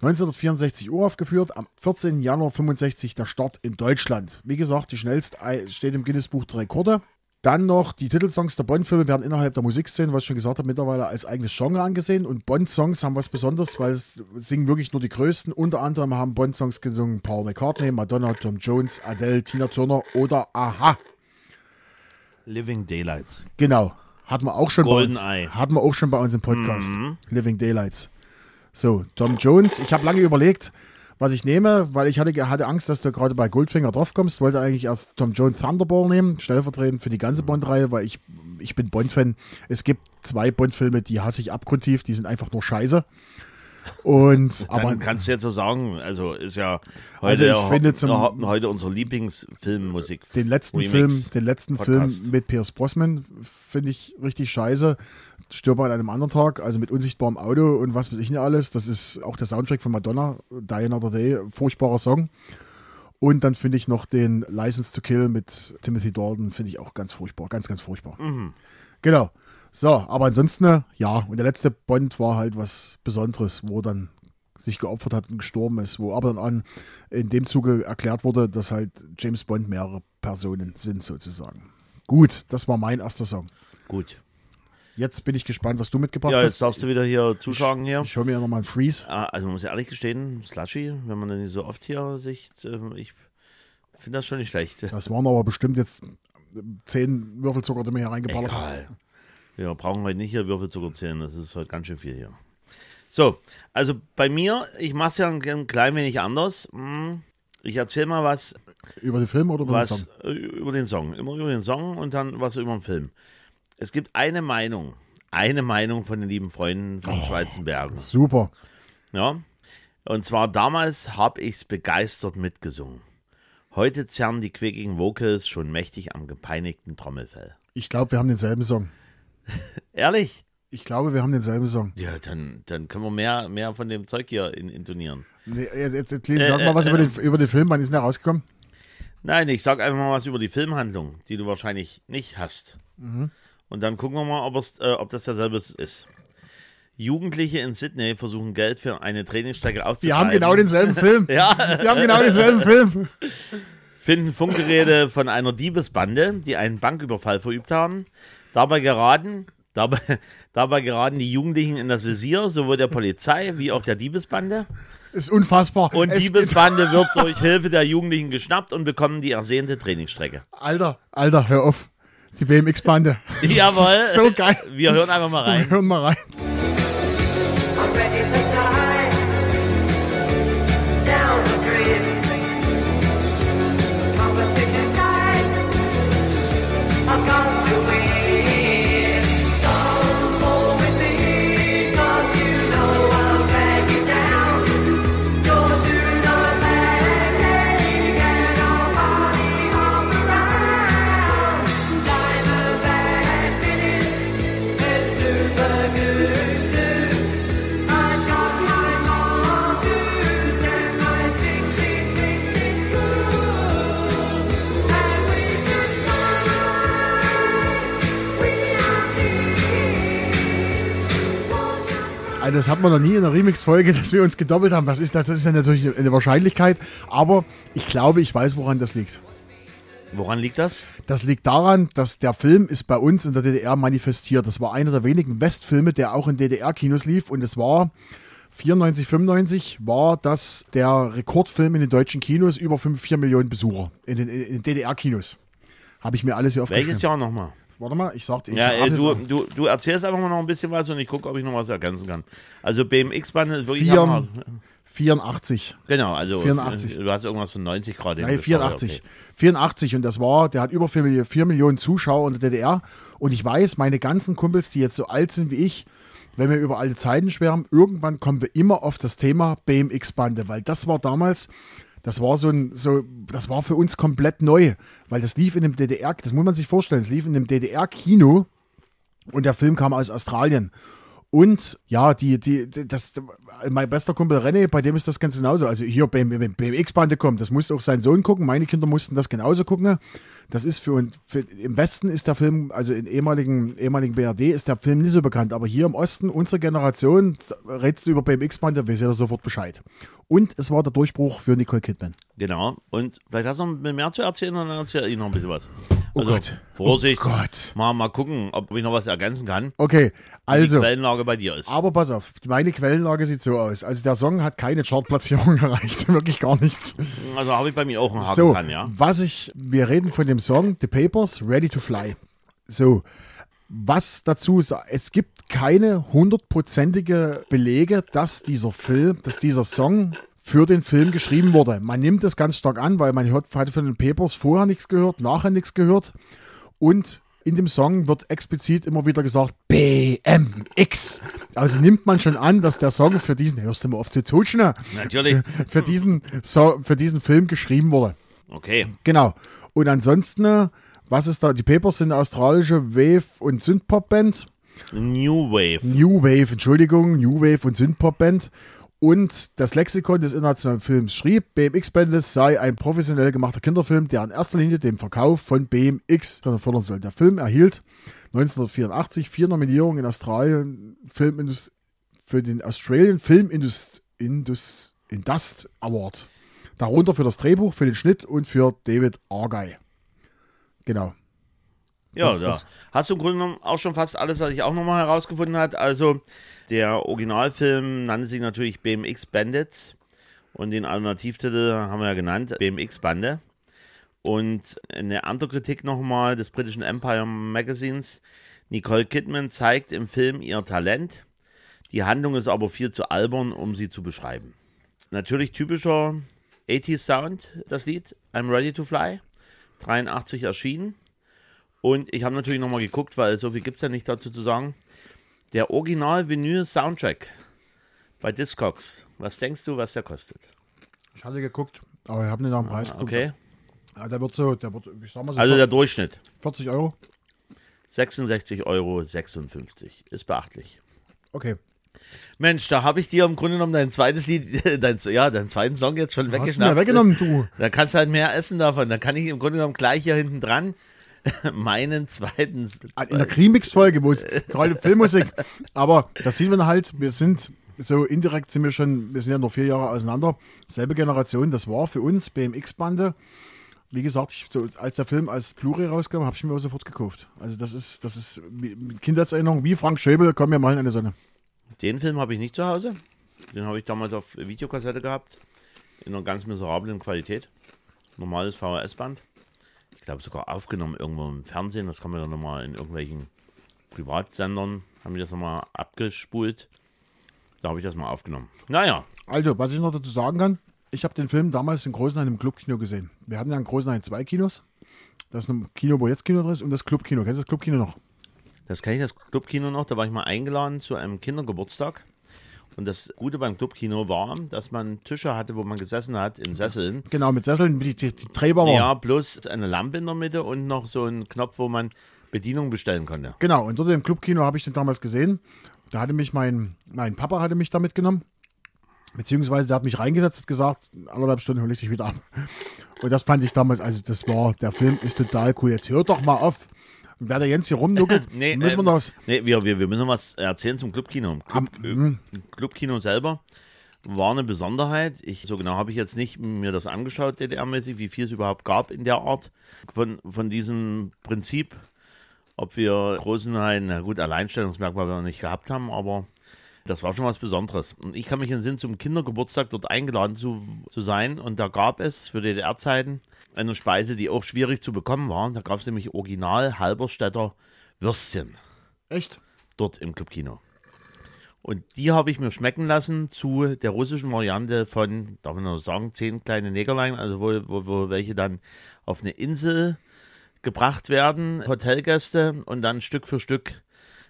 1964 uraufgeführt, am 14. Januar 65 der Start in Deutschland. Wie gesagt, die schnellste steht im Guinness Buch der Rekorde. Dann noch die Titelsongs der Bond-Filme werden innerhalb der Musikszene, was ich schon gesagt habe, mittlerweile als eigenes Genre angesehen. Und Bond-Songs haben was Besonderes, weil es singen wirklich nur die Größten. Unter anderem haben Bond-Songs gesungen Paul McCartney, Madonna, Tom Jones, Adele, Tina Turner oder Aha. Living Daylights. Genau. Hatten wir auch schon bei uns. GoldenEye. Hatten wir auch schon bei uns im Podcast. Living Daylights. So, Tom Jones. Ich habe lange überlegt, was ich nehme, weil ich hatte, hatte Angst, dass du gerade bei Goldfinger draufkommst. Wollte eigentlich erst Tom Jones Thunderball nehmen, stellvertretend für die ganze Bond-Reihe, weil ich, ich bin Bond-Fan. Es gibt zwei Bond-Filme, die hasse ich abgrundtief, die sind einfach nur scheiße. Und, Dann aber kannst du jetzt so sagen, also ist ja Also heute, ich finde zum- heute unsere Lieblingsfilmmusik. den letzten Remix, Film, den letzten Podcast. Film mit Pierce Brosnan finde ich richtig scheiße. Stirb an einem anderen Tag, also mit unsichtbarem Auto und was weiß ich nicht alles. Das ist auch der Soundtrack von Madonna, Die Another Day, furchtbarer Song. Und dann finde ich noch den License to Kill mit Timothy Dalton, finde ich auch ganz furchtbar, ganz, ganz furchtbar. Mhm. Genau. So, aber ansonsten, äh, ja, und der letzte Bond war halt was Besonderes, wo dann sich geopfert hat und gestorben ist, wo aber dann an, in dem Zuge erklärt wurde, dass halt James Bond mehrere Personen sind, sozusagen. Gut, das war mein erster Song. Gut. Jetzt bin ich gespannt, was du mitgebracht Ja, jetzt hast. darfst du wieder hier zuschlagen hier. Ich höre mir nochmal einen Freeze. Ah, Also man muss ehrlich gestehen, Slushy, wenn man dann nicht so oft hier sich, äh, ich finde das schon nicht schlecht. Das waren aber bestimmt jetzt zehn Würfelzucker, die mir hier reingeballert haben. Egal. Wir brauchen heute nicht hier Würfelzucker zählen, das ist heute ganz schön viel hier. So, also bei mir, ich mache es ja ein, ein klein wenig anders. Hm, Ich erzähle mal was, Über den Film oder über den was Song? äh, über den Song. Immer über den Song und dann was über den Film. Es gibt eine Meinung, eine Meinung von den lieben Freunden von Schweizenbergen. Super. Ja. Und zwar damals habe ich es begeistert mitgesungen. Heute zerren die quickigen Vocals schon mächtig am gepeinigten Trommelfell. Ich glaube, wir haben denselben Song. Ehrlich? Ich glaube, wir haben denselben Song. Ja, dann, dann können wir mehr, mehr von dem Zeug hier in, intonieren. Nee, jetzt, jetzt, jetzt lese, Äh, sag mal was äh, über, den, über den Film. Wann ist denn der rausgekommen? Nein, ich sag einfach mal was über die Filmhandlung, die du wahrscheinlich nicht hast. Und dann gucken wir mal, ob, es, äh, ob das derselbe ist. Jugendliche in Sydney versuchen Geld für eine Trainingsstrecke Wir auszutreiben. haben genau denselben Film. Ja, Wir haben genau denselben Film. finden Funkgeräte von einer Diebesbande, die einen Banküberfall verübt haben. Dabei geraten, dabei, dabei geraten die Jugendlichen in das Visier, sowohl der Polizei wie auch der Diebesbande. Ist unfassbar. Und Es Diebesbande wird durch Hilfe der Jugendlichen geschnappt und bekommen die ersehnte Trainingsstrecke. Alter, Alter, hör auf. Die BMX-Bande. Jawohl. So geil. Wir hören einfach mal rein. Hören mal rein. Ready to das hat man noch nie in einer Remix-Folge, dass wir uns gedoppelt haben. Was ist das? Das ist ja natürlich eine Wahrscheinlichkeit. Aber ich glaube, ich weiß, woran das liegt. Woran liegt das? Das liegt daran, dass der Film ist bei uns in der DDR manifestiert. Das war einer der wenigen Westfilme, der auch in DDR-Kinos lief. Und es war 94, 95 war das der Rekordfilm in den deutschen Kinos. Über 5, 4 Millionen Besucher in den, den DDR-Kinos. Habe ich mir alles hier aufgeschrieben. Welches Jahr nochmal? Warte mal, ich sagte, ich Ja, hab äh, du, du, du erzählst einfach mal noch ein bisschen was und ich gucke, ob ich noch was ergänzen kann. Also BMX-Bande ist wirklich Vier- hammer. 84. Genau, also 84. du hast irgendwas von 90 Grad. Nein, 84. 84 und das war, der hat über 4 Millionen, 4 Millionen Zuschauer in der DDR und ich weiß, meine ganzen Kumpels, die jetzt so alt sind wie ich, wenn wir über alte Zeiten schwärmen, irgendwann kommen wir immer auf das Thema BMX-Bande, weil das war damals, das war so ein, so, das war für uns komplett neu, weil das lief in dem DDR, das muss man sich vorstellen, es lief in dem DDR-Kino und der Film kam aus Australien. Und ja, die, die, das, mein bester Kumpel René, bei dem ist das ganz genauso. Also hier BMX-Bande kommt, das muss auch sein Sohn gucken. Meine Kinder mussten das genauso gucken. Das ist für, uns- für im Westen ist der Film, also in ehemaligen, ehemaligen BRD ist der Film nicht so bekannt. Aber hier im Osten, unsere Generation, redest du über BMX-Bande, weiß jeder sofort Bescheid. Und es war der Durchbruch für Nicole Kidman. Genau. Und vielleicht hast du noch mehr zu erzählen und dann erzähle ich noch ein bisschen was. Oh Also, Gott. Vorsicht. Oh Gott. Mal, mal gucken, ob ich noch was ergänzen kann. Okay, wie Die also. Quellenlage bei dir ist. Aber pass auf, meine Quellenlage sieht so aus. Also der Song hat keine Chartplatzierung erreicht, wirklich gar nichts. Also habe ich bei mir auch einen Haken So, dran, ja. was ich, wir reden von dem Song The Papers, Ready to Fly. So, Was dazu sa- es gibt keine hundertprozentige Belege, dass dieser Film, dass dieser Song für den Film geschrieben wurde. Man nimmt es ganz stark an, weil man hört, hat von den Papers vorher nichts gehört, nachher nichts gehört. Und in dem Song wird explizit immer wieder gesagt BMX. Also nimmt man schon an, dass der Song für diesen, hörst du mal auf zu tutschen, Natürlich. für diesen, so, für diesen Film geschrieben wurde. Okay. Genau. Und ansonsten, äh, was ist da? Die Papers sind eine australische Wave- und Synthpop-Band. New Wave. New Wave, Entschuldigung, New Wave und Synthpop-Band. Und das Lexikon des internationalen Films schrieb, BMX Bandits sei ein professionell gemachter Kinderfilm, der in erster Linie den Verkauf von BMX fördern soll. Der Film erhielt 1984 vier Nominierungen in Australien Filmindust für den Australian Film Indust Indus Indust Award. Darunter für das Drehbuch, für den Schnitt und für David Argyle. Genau. Ja, Das- da das- hast du im Grunde genommen auch schon fast alles, was ich auch nochmal herausgefunden habe. Also der Originalfilm nannte sich natürlich BMX Bandits und den Alternativtitel haben wir ja genannt, BMX Bande. Und eine andere Kritik nochmal des britischen Empire Magazines. Nicole Kidman zeigt im Film ihr Talent. Die Handlung ist aber viel zu albern, um sie zu beschreiben. Natürlich typischer 80s Sound, das Lied I'm Ready to Fly. 83 erschienen. Und ich habe natürlich nochmal geguckt, weil so viel gibt es ja nicht dazu zu sagen. Der Original-Vinyl-Soundtrack bei Discogs. Was denkst du, was der kostet? Ich hatte geguckt, aber ich habe nicht nach dem Preis geguckt. Okay. Ja, der wird so, der wird, ich sag mal so Also der Durchschnitt. 40 Euro. 66,56 Euro. Ist beachtlich. Okay. Mensch, da habe ich dir im Grunde genommen dein zweites Lied, dein, ja, deinen zweiten Song jetzt schon Hast du mir weggeschnappt. weggenommen, du. Da kannst du halt mehr essen davon. Da kann ich im Grunde genommen gleich hier hinten dran meinen zweiten. In der Remix-Folge, wo es gerade Filmmusik. Aber das sieht man halt, wir sind so indirekt sind wir schon, wir sind ja noch vier Jahre auseinander. Selbe Generation, das war für uns BMX-Bande. Wie gesagt, ich, so, als der Film als Blu-ray rauskam, habe ich mir sofort gekauft. Also das ist, das ist Kindheitserinnerung wie Frank Schöbel, komm mir mal in eine Sonne. Den Film habe ich nicht zu Hause. Den habe ich damals auf Videokassette gehabt. In einer ganz miserablen Qualität. Normales VHS-Band. Ich glaube sogar aufgenommen irgendwo im Fernsehen. Das kann man dann nochmal in irgendwelchen Privatsendern, haben die das nochmal abgespult. Da habe ich das mal aufgenommen. Naja, Also, was ich noch dazu sagen kann, ich habe den Film damals in Großenhain im Clubkino gesehen. Wir hatten ja in Großenhain zwei Kinos. Das ist ein Kino, wo jetzt Kino drin ist und das Clubkino. Kennst du das Clubkino noch? das kenne ich das Clubkino noch. Da war ich mal eingeladen zu einem Kindergeburtstag. Und das Gute beim Clubkino war, dass man Tische hatte, wo man gesessen hat, in Sesseln. Genau, mit Sesseln, die, die, die Träber waren. Ja, plus eine Lampe in der Mitte und noch so ein Knopf, wo man Bedienung bestellen konnte. Genau, und dort im Clubkino habe ich den damals gesehen. Da hatte mich mein, mein Papa hatte mich da mitgenommen. Beziehungsweise der hat mich reingesetzt, hat gesagt, anderthalb Stunden hole ich dich wieder ab. Und das fand ich damals, also das war, der Film ist total cool. Jetzt hör doch mal auf. Und wer der Jens hier rumnuckelt, Nee, müssen wir ähm, noch was. Nee, wir, wir, wir müssen noch was erzählen zum Clubkino. Club, Am- mhm. äh, Clubkino selber war eine Besonderheit. Ich, so genau habe ich jetzt nicht mir das angeschaut, DDR-mäßig, wie viel es überhaupt gab in der Art von, von diesem Prinzip. Ob wir Großenhain, na gut, Alleinstellungsmerkmal wir noch nicht gehabt haben, aber das war schon was Besonderes. Und ich kann mich in Sinn zum Kindergeburtstag dort eingeladen zu, zu sein. Und da gab es für DDR-Zeiten eine Speise, die auch schwierig zu bekommen war. Da gab es nämlich original Halberstädter Würstchen Echt? dort im Clubkino. Und die habe ich mir schmecken lassen zu der russischen Variante von, darf ich noch sagen, zehn kleine Negerlein, also wo, wo, wo welche dann auf eine Insel gebracht werden, Hotelgäste, und dann Stück für Stück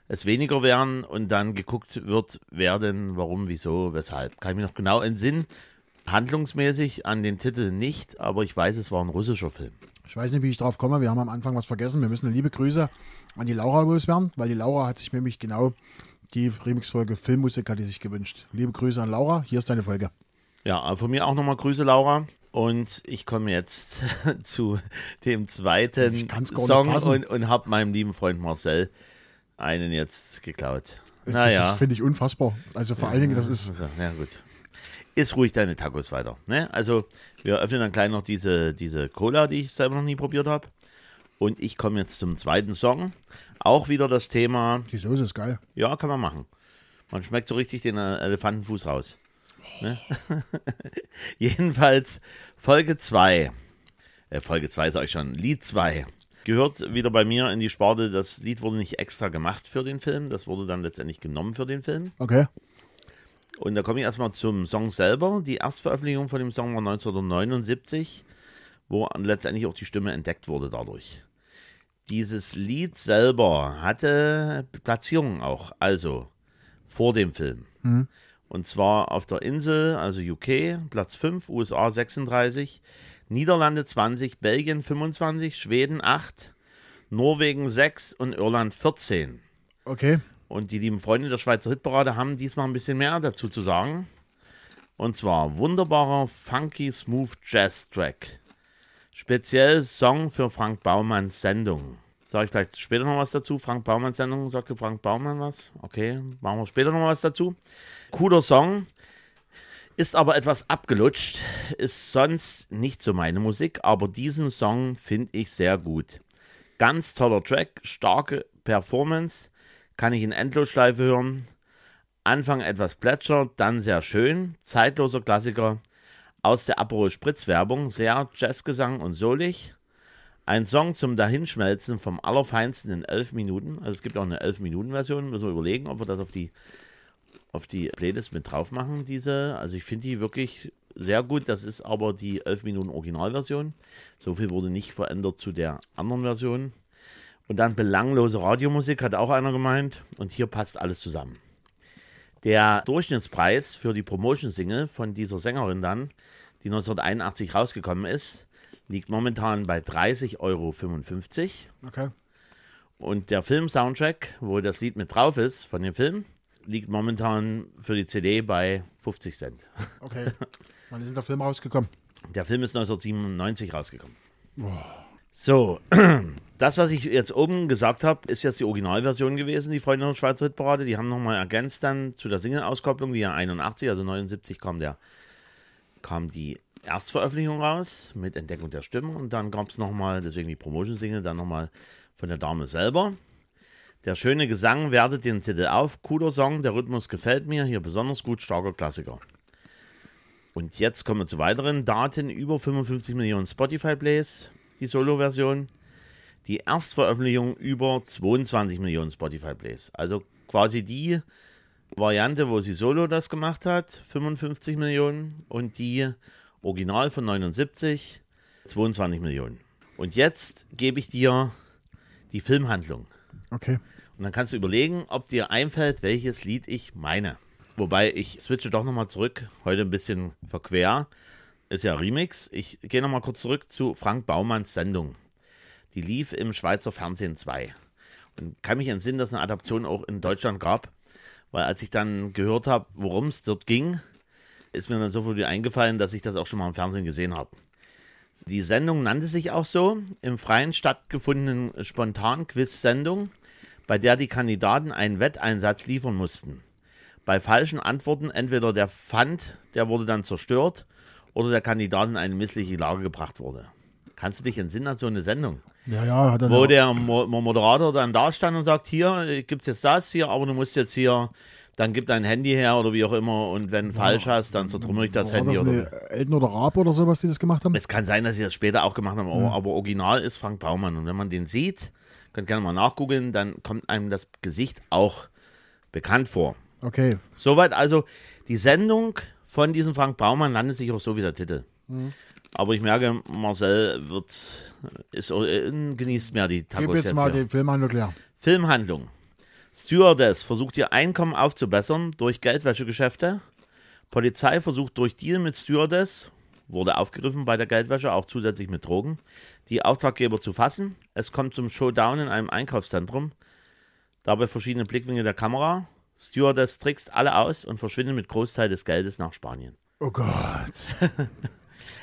es weniger werden und dann geguckt wird, wer denn, warum, wieso, weshalb. Kann ich mich noch genau entsinnen. Handlungsmäßig an den Titel nicht, aber ich weiß, es war ein russischer Film. Ich weiß nicht, wie ich drauf komme. Wir haben am Anfang was vergessen. Wir müssen eine liebe Grüße an die Laura loswerden, weil die Laura hat sich nämlich genau die Remix-Folge Filmmusik hat die sich gewünscht. Liebe Grüße an Laura. Hier ist deine Folge. Ja, von mir auch nochmal Grüße, Laura. Und ich komme jetzt zu dem zweiten Song und, und habe meinem lieben Freund Marcel einen jetzt geklaut. Das Naja. ist, finde ich unfassbar. Also vor allen Dingen, das ist Also, ja, gut. Iss ruhig deine Tacos weiter. Ne? Also, wir öffnen dann gleich noch diese, diese Cola, die ich selber noch nie probiert habe. Und ich komme jetzt zum zweiten Song. Auch wieder das Thema, die Soße ist geil. ja, kann man machen. Man schmeckt so richtig den äh, Elefantenfuß raus. Ne? Jedenfalls Folge 2. Äh, Folge 2 sage ich schon. Lied 2. gehört wieder bei mir in die Sparte, das Lied wurde nicht extra gemacht für den Film, das wurde dann letztendlich genommen für den Film. Okay. Und da komme ich erstmal zum Song selber. Die Erstveröffentlichung von dem Song war 1979, wo letztendlich auch die Stimme entdeckt wurde dadurch. Dieses Lied selber hatte Platzierungen auch, also vor dem Film. Und zwar auf der Insel, also UK, Platz 5, USA 36, Niederlande 20, Belgien 25, Schweden 8, Norwegen 6 und Irland 14. Okay. Und die lieben Freunde der Schweizer Hitparade haben diesmal ein bisschen mehr dazu zu sagen. Und zwar wunderbarer, funky, smooth Jazz-Track. Speziell Song für Frank Baumanns Sendung. Sag ich gleich später noch was dazu. Frank Baumanns Sendung, sagte Frank Baumann was? Okay, machen wir später noch was dazu. Cooler Song. Ist aber etwas abgelutscht. Ist sonst nicht so meine Musik, aber diesen Song finde ich sehr gut. Ganz toller Track, starke Performance, kann ich in Endlosschleife hören. Anfang etwas plätschert, dann sehr schön, zeitloser Klassiker aus der Aperol Spritz Werbung, sehr Jazzgesang und solig. Ein Song zum Dahinschmelzen vom Allerfeinsten in elf Minuten. Also es gibt auch eine 11-Minuten-Version. Müssen wir überlegen, ob wir das auf die, auf die Playlist mit drauf machen, diese. Also ich finde die wirklich sehr gut. Das ist aber die 11 Minuten Originalversion. So viel wurde nicht verändert zu der anderen Version. Und dann belanglose Radiomusik, hat auch einer gemeint. Und hier passt alles zusammen. Der Durchschnittspreis für die Promotion-Single von dieser Sängerin dann, die 1981 rausgekommen ist, liegt momentan bei 30,55 Euro. Okay. Und der Film-Soundtrack, wo das Lied mit drauf ist von dem Film, liegt momentan für die CD bei 50 Cent. Okay. Wann ist der Film rausgekommen? Der Film ist 1997 rausgekommen. So, das, was ich jetzt oben gesagt habe, ist jetzt die Originalversion gewesen, die Freunde der Schweizer Hitparade. Die haben nochmal ergänzt dann zu der Single-Auskopplung, die ja 81, also 79 kam, der, kam die Erstveröffentlichung raus mit Entdeckung der Stimme und dann gab es nochmal, deswegen die Promotion-Single, dann nochmal von der Dame selber. Der schöne Gesang wertet den Titel auf. Cooler Song, der Rhythmus gefällt mir, hier besonders gut, starker Klassiker. Und jetzt kommen wir zu weiteren Daten. Über 55 Millionen Spotify-Plays, die Solo-Version. Die Erstveröffentlichung über 22 Millionen Spotify-Plays. Also quasi die Variante, wo sie solo das gemacht hat, 55 Millionen. Und die Original von 79, 22 Millionen. Und jetzt gebe ich dir die Filmhandlung. Okay. Und dann kannst du überlegen, ob dir einfällt, welches Lied ich meine. Wobei ich switche doch nochmal zurück, heute ein bisschen verquer. Ist ja Remix. Ich gehe nochmal kurz zurück zu Frank Baumanns Sendung. Die lief im Schweizer Fernsehen 2. Und kann mich entsinnen, dass es eine Adaption auch in Deutschland gab. Weil als ich dann gehört habe, worum es dort ging, ist mir dann sofort wieder eingefallen, dass ich das auch schon mal im Fernsehen gesehen habe. Die Sendung nannte sich auch so, im Freien stattgefundenen Spontan-Quiz-Sendung, bei der die Kandidaten einen Wetteinsatz liefern mussten. Bei falschen Antworten entweder der Pfand, der wurde dann zerstört, oder der Kandidat in eine missliche Lage gebracht wurde. Kannst du dich entsinnen an so eine Sendung? Ja, ja, hat er Wo der Mo Moderator dann da stand und sagt, hier gibt es jetzt das hier, aber du musst jetzt hier, dann gib dein Handy her oder wie auch immer und wenn falsch hast, dann zertrümmere ich das War Handy. das Oder eine Elton oder Raab oder sowas, die das gemacht haben? es kann sein, dass sie das später auch gemacht haben, aber, aber original ist Frank Baumann. Und wenn man den sieht, könnt gerne mal nachgoogeln, dann kommt einem das Gesicht auch bekannt vor. Okay. Soweit also die Sendung von diesem Frank Baumann landet sich auch so wie der Titel. Mhm. Aber ich merke, Marcel wird, ist, äh, genießt mehr die Gib Tacos jetzt jetzt mal hier. den Film an, klar. Filmhandlung. Stewardess versucht ihr Einkommen aufzubessern durch Geldwäschegeschäfte. Polizei versucht durch Deal mit Stewardess, wurde aufgegriffen bei der Geldwäsche, auch zusätzlich mit Drogen, die Auftraggeber zu fassen. Es kommt zum Showdown in einem Einkaufszentrum. Dabei verschiedene Blickwinkel der Kamera. Stewardess trickst alle aus und verschwindet mit Großteil des Geldes nach Spanien. Oh Gott.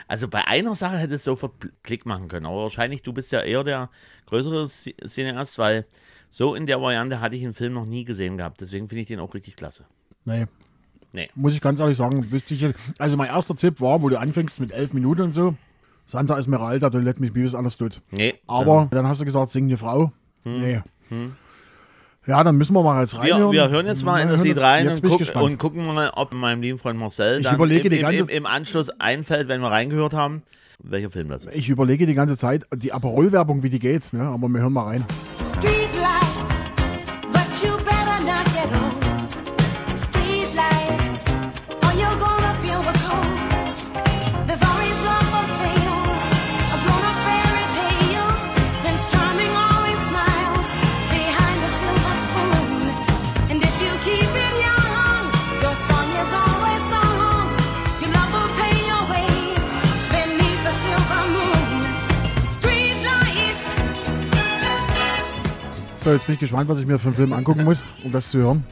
Also bei einer Sache hätte es sofort Klick machen können, aber wahrscheinlich du bist ja eher der größere Ci- Cineast, weil so in der Variante hatte ich den Film noch nie gesehen gehabt. Deswegen finde ich den auch richtig klasse. Nee. Nee. Muss ich ganz ehrlich sagen, ich. Also mein erster Tipp war, wo du anfängst mit elf Minuten und so. Santa Esmeralda, du lässt mich wie es alles tut. Nee. Aber dann hast du gesagt, singende Frau. Nee. Ja, dann müssen wir mal jetzt Hm. wir, reinhören. wir hören jetzt mal in das Lied rein jetzt und, guck, und gucken mal, ob meinem lieben Freund Marcel Ich dann überlege im, die im, ganze- im, im Anschluss einfällt, wenn wir reingehört haben, welcher Film das ist. Ich überlege die ganze Zeit, die Aperol-Werbung, wie die geht, ne? aber wir hören mal rein. Street So, jetzt bin ich gespannt, was ich mir für einen Film angucken muss, um das zu hören.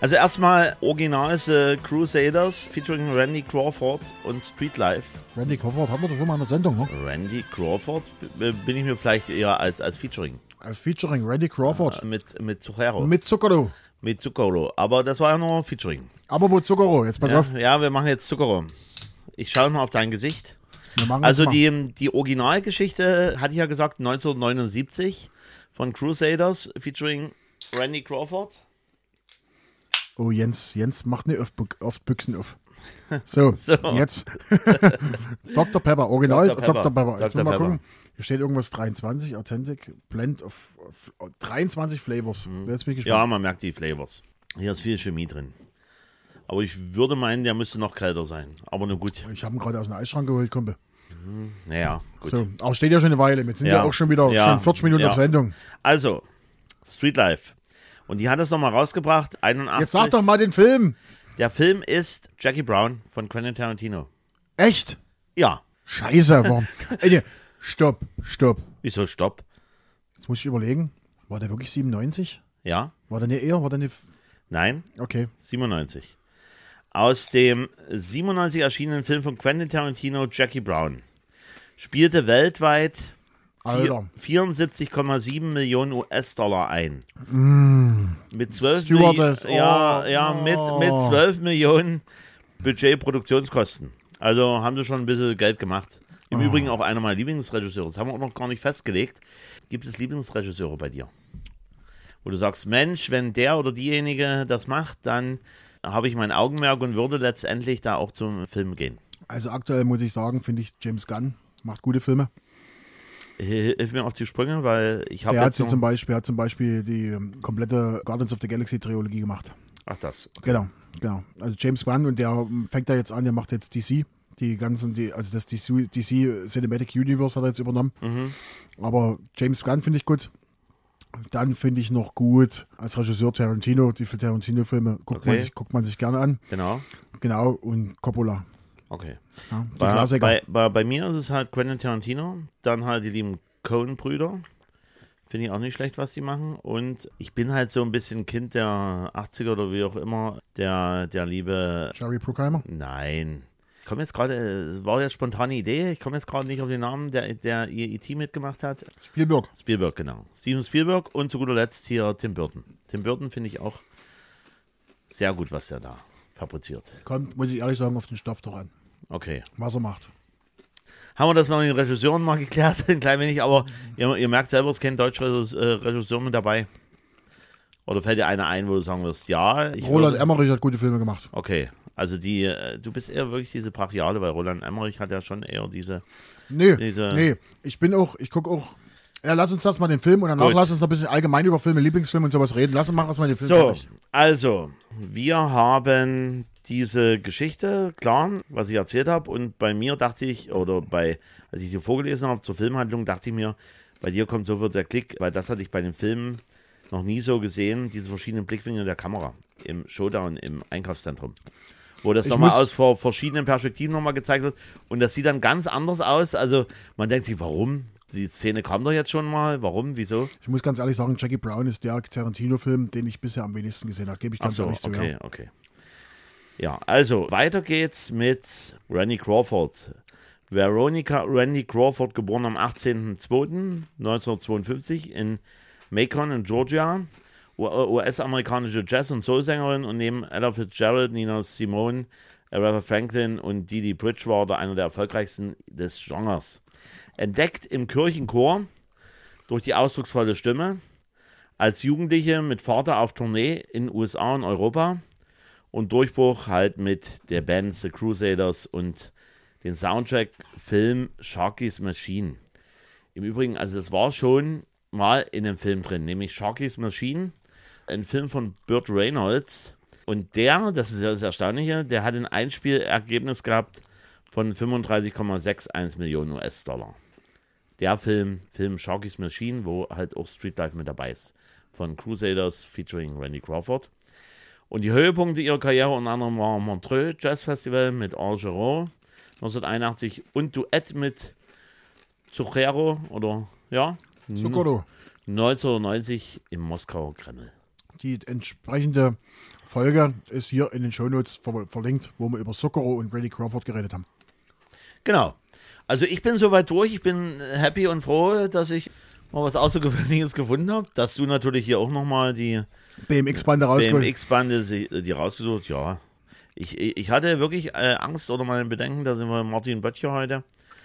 Also erstmal Original ist äh, Crusaders featuring Randy Crawford und Street Life. Randy Crawford haben wir doch schon mal in der Sendung, ne? Randy Crawford b- bin ich mir vielleicht eher als, als Featuring. Äh, Featuring Randy Crawford. Mit, mit Zucchero. Mit Zucchero. Mit Zucchero. Aber das war ja nur Featuring. Aber wo Zucchero? Jetzt pass Ja, auf. ja, wir machen jetzt Zucchero. Ich schaue mal auf dein Gesicht. Also die, die Originalgeschichte, hatte ich ja gesagt, 1979 von Crusaders featuring Randy Crawford. Oh, Jens, Jens macht nicht oft, Bü- oft Büchsen auf. So, So. jetzt. Dr. Pepper, Original Dr. Dr. Pepper. Pepper. Jetzt Dr. mal Pepper. gucken. Hier steht irgendwas 23, Authentic, Blend of, of 23 Flavors. Jetzt bin ich Mhm. Ja, gespannt. man merkt die Flavors. Hier ist viel Chemie drin. Aber ich würde meinen, der müsste noch kälter sein. Aber nur gut. Ich habe ihn gerade aus dem Eisschrank geholt, Kumpel. Naja, gut. So, auch steht ja schon eine Weile. Wir sind ja, Ja. auch schon wieder Ja. schon 40 Minuten Ja. auf Sendung. Also, Street Life. Und die hat es nochmal rausgebracht, 81. Jetzt sag doch mal den Film. Der Film ist Jackie Brown von Quentin Tarantino. Echt? Ja. Scheiße, warum? Ey, stopp, stopp. Wieso Stopp? Jetzt muss ich überlegen. War der wirklich 97? Ja? War der nicht eher? War der nicht. Nein? Okay. 97. Aus dem 97 erschienenen Film von Quentin Tarantino, Jackie Brown, spielte weltweit vier- Alter. 74,7 Millionen US-Dollar ein. Mit 12 Stewardess, Milli- ja, oh, ja, mit, oh. mit 12 Millionen Budget-Produktionskosten. Also haben sie schon ein bisschen Geld gemacht. Oh. Im Übrigen auch einer meiner Lieblingsregisseure. Das haben wir auch noch gar nicht festgelegt. Gibt es Lieblingsregisseure bei dir? Wo du sagst, Mensch, wenn der oder diejenige das macht, dann habe ich mein Augenmerk und würde letztendlich da auch zum Film gehen. Also aktuell muss ich sagen, finde ich James Gunn macht gute Filme. Hil- Hilf mir auf die Sprünge, weil ich habe Der hat, zum Beispiel, hat zum Beispiel die ähm, komplette Guardians of the Galaxy Trilogie gemacht. Ach das. Genau, genau. Also James Gunn und der ähm, fängt da jetzt an, der macht jetzt DC. Die ganzen, die, also das DC, DC Cinematic Universe hat er jetzt übernommen. Mhm. Aber James Gunn finde ich gut. Dann finde ich noch gut als Regisseur Tarantino, die für Tarantino-Filme guckt, man Okay. sich, guckt man sich gerne an. Genau. Genau, und Coppola. Okay. Ja, die Bei, Klassiker. bei, bei, bei mir ist es halt Quentin Tarantino, dann halt die lieben Coen-Brüder. Finde ich auch nicht schlecht, was die machen. Und ich bin halt so ein bisschen Kind der 80er oder wie auch immer, der, der liebe. Jerry Bruckheimer. Nein. Komme jetzt gerade, es war jetzt spontane Idee, ich komme jetzt gerade nicht auf den Namen, der, der ihr E.T. mitgemacht hat. Spielberg. Spielberg, genau. Steven Spielberg und zu guter Letzt hier Tim Burton. Tim Burton finde ich auch sehr gut, was der da fabriziert. Kommt, muss ich ehrlich sagen, auf den Stoff doch an. Okay. Was er macht. Haben wir das mal mit den Regisseuren mal geklärt, ein klein wenig, aber ihr, ihr merkt selber, es ist kein deutscher äh, Regisseur mit dabei. Oder fällt dir einer ein, wo du sagen wirst, ja, ich Roland würde, Emmerich hat gute Filme gemacht. Okay, also die, äh, du bist eher wirklich diese Brachiale, weil Roland Emmerich hat ja schon eher diese, Nee, Diese- nee. Ich bin auch, ich gucke auch. Ja, lass uns das mal den Film und danach Gut. lass uns noch ein bisschen allgemein über Filme, Lieblingsfilme und sowas reden. Lass uns machen erstmal den Film So, fertig. also, wir haben diese Geschichte, klar, was ich erzählt habe. Und bei mir dachte ich, oder bei, als ich dir vorgelesen habe zur Filmhandlung, dachte ich mir, bei dir kommt sofort der Klick, weil das hatte ich bei den Filmen noch nie so gesehen, diese verschiedenen Blickwinkel der Kamera im Showdown im Einkaufszentrum. Wo das nochmal aus vor verschiedenen Perspektiven nochmal gezeigt wird. Und das sieht dann ganz anders aus. Also man denkt sich, warum? Die Szene kam doch jetzt schon mal. Warum? Wieso? Ich muss ganz ehrlich sagen, Jackie Brown ist der Tarantino-Film, den ich bisher am wenigsten gesehen habe. Gebe ich ganz so, ehrlich zu. okay, Ja. okay. Ja, also weiter geht's mit Randy Crawford. Veronica Randy Crawford, geboren am 18.02.1952 in Macon in Georgia. US-amerikanische Jazz- und Soul-Sängerin und neben Ella Fitzgerald, Nina Simone, Aretha Franklin und Didi Bridgewater einer der erfolgreichsten des Genres. Entdeckt im Kirchenchor durch die ausdrucksvolle Stimme, als Jugendliche mit Vater auf Tournee in USA und Europa und Durchbruch halt mit der Band The Crusaders und den Soundtrack-Film Sharky's Machine. Im Übrigen, also das war schon mal in einem Film drin, nämlich Sharky's Machine, ein Film von Burt Reynolds. Und der, das ist ja das Erstaunliche, der hat ein Einspielergebnis gehabt von 35,61 Millionen US-Dollar. Der Film, Film Sharky's Machine, wo halt auch Street Life mit dabei ist. Von Crusaders featuring Randy Crawford. Und die Höhepunkte ihrer Karriere unter anderem war Montreux Jazz Festival mit Orgeron 1981 und Duett mit Zucchero oder ja, Zucchero. 1990 im Moskauer Kreml. Die entsprechende Folge ist hier in den Shownotes ver verlinkt, wo wir über Zucchero und Randy Crawford geredet haben. Genau. Also ich bin soweit durch. Ich bin happy und froh, dass ich mal was Außergewöhnliches gefunden habe. Dass du natürlich hier auch nochmal die BMX-Bande rausgeholt. BMX-Bande die rausgesucht. Ja. Ich, ich hatte wirklich äh, Angst oder mal Bedenken, da sind wir Martin Böttcher heute,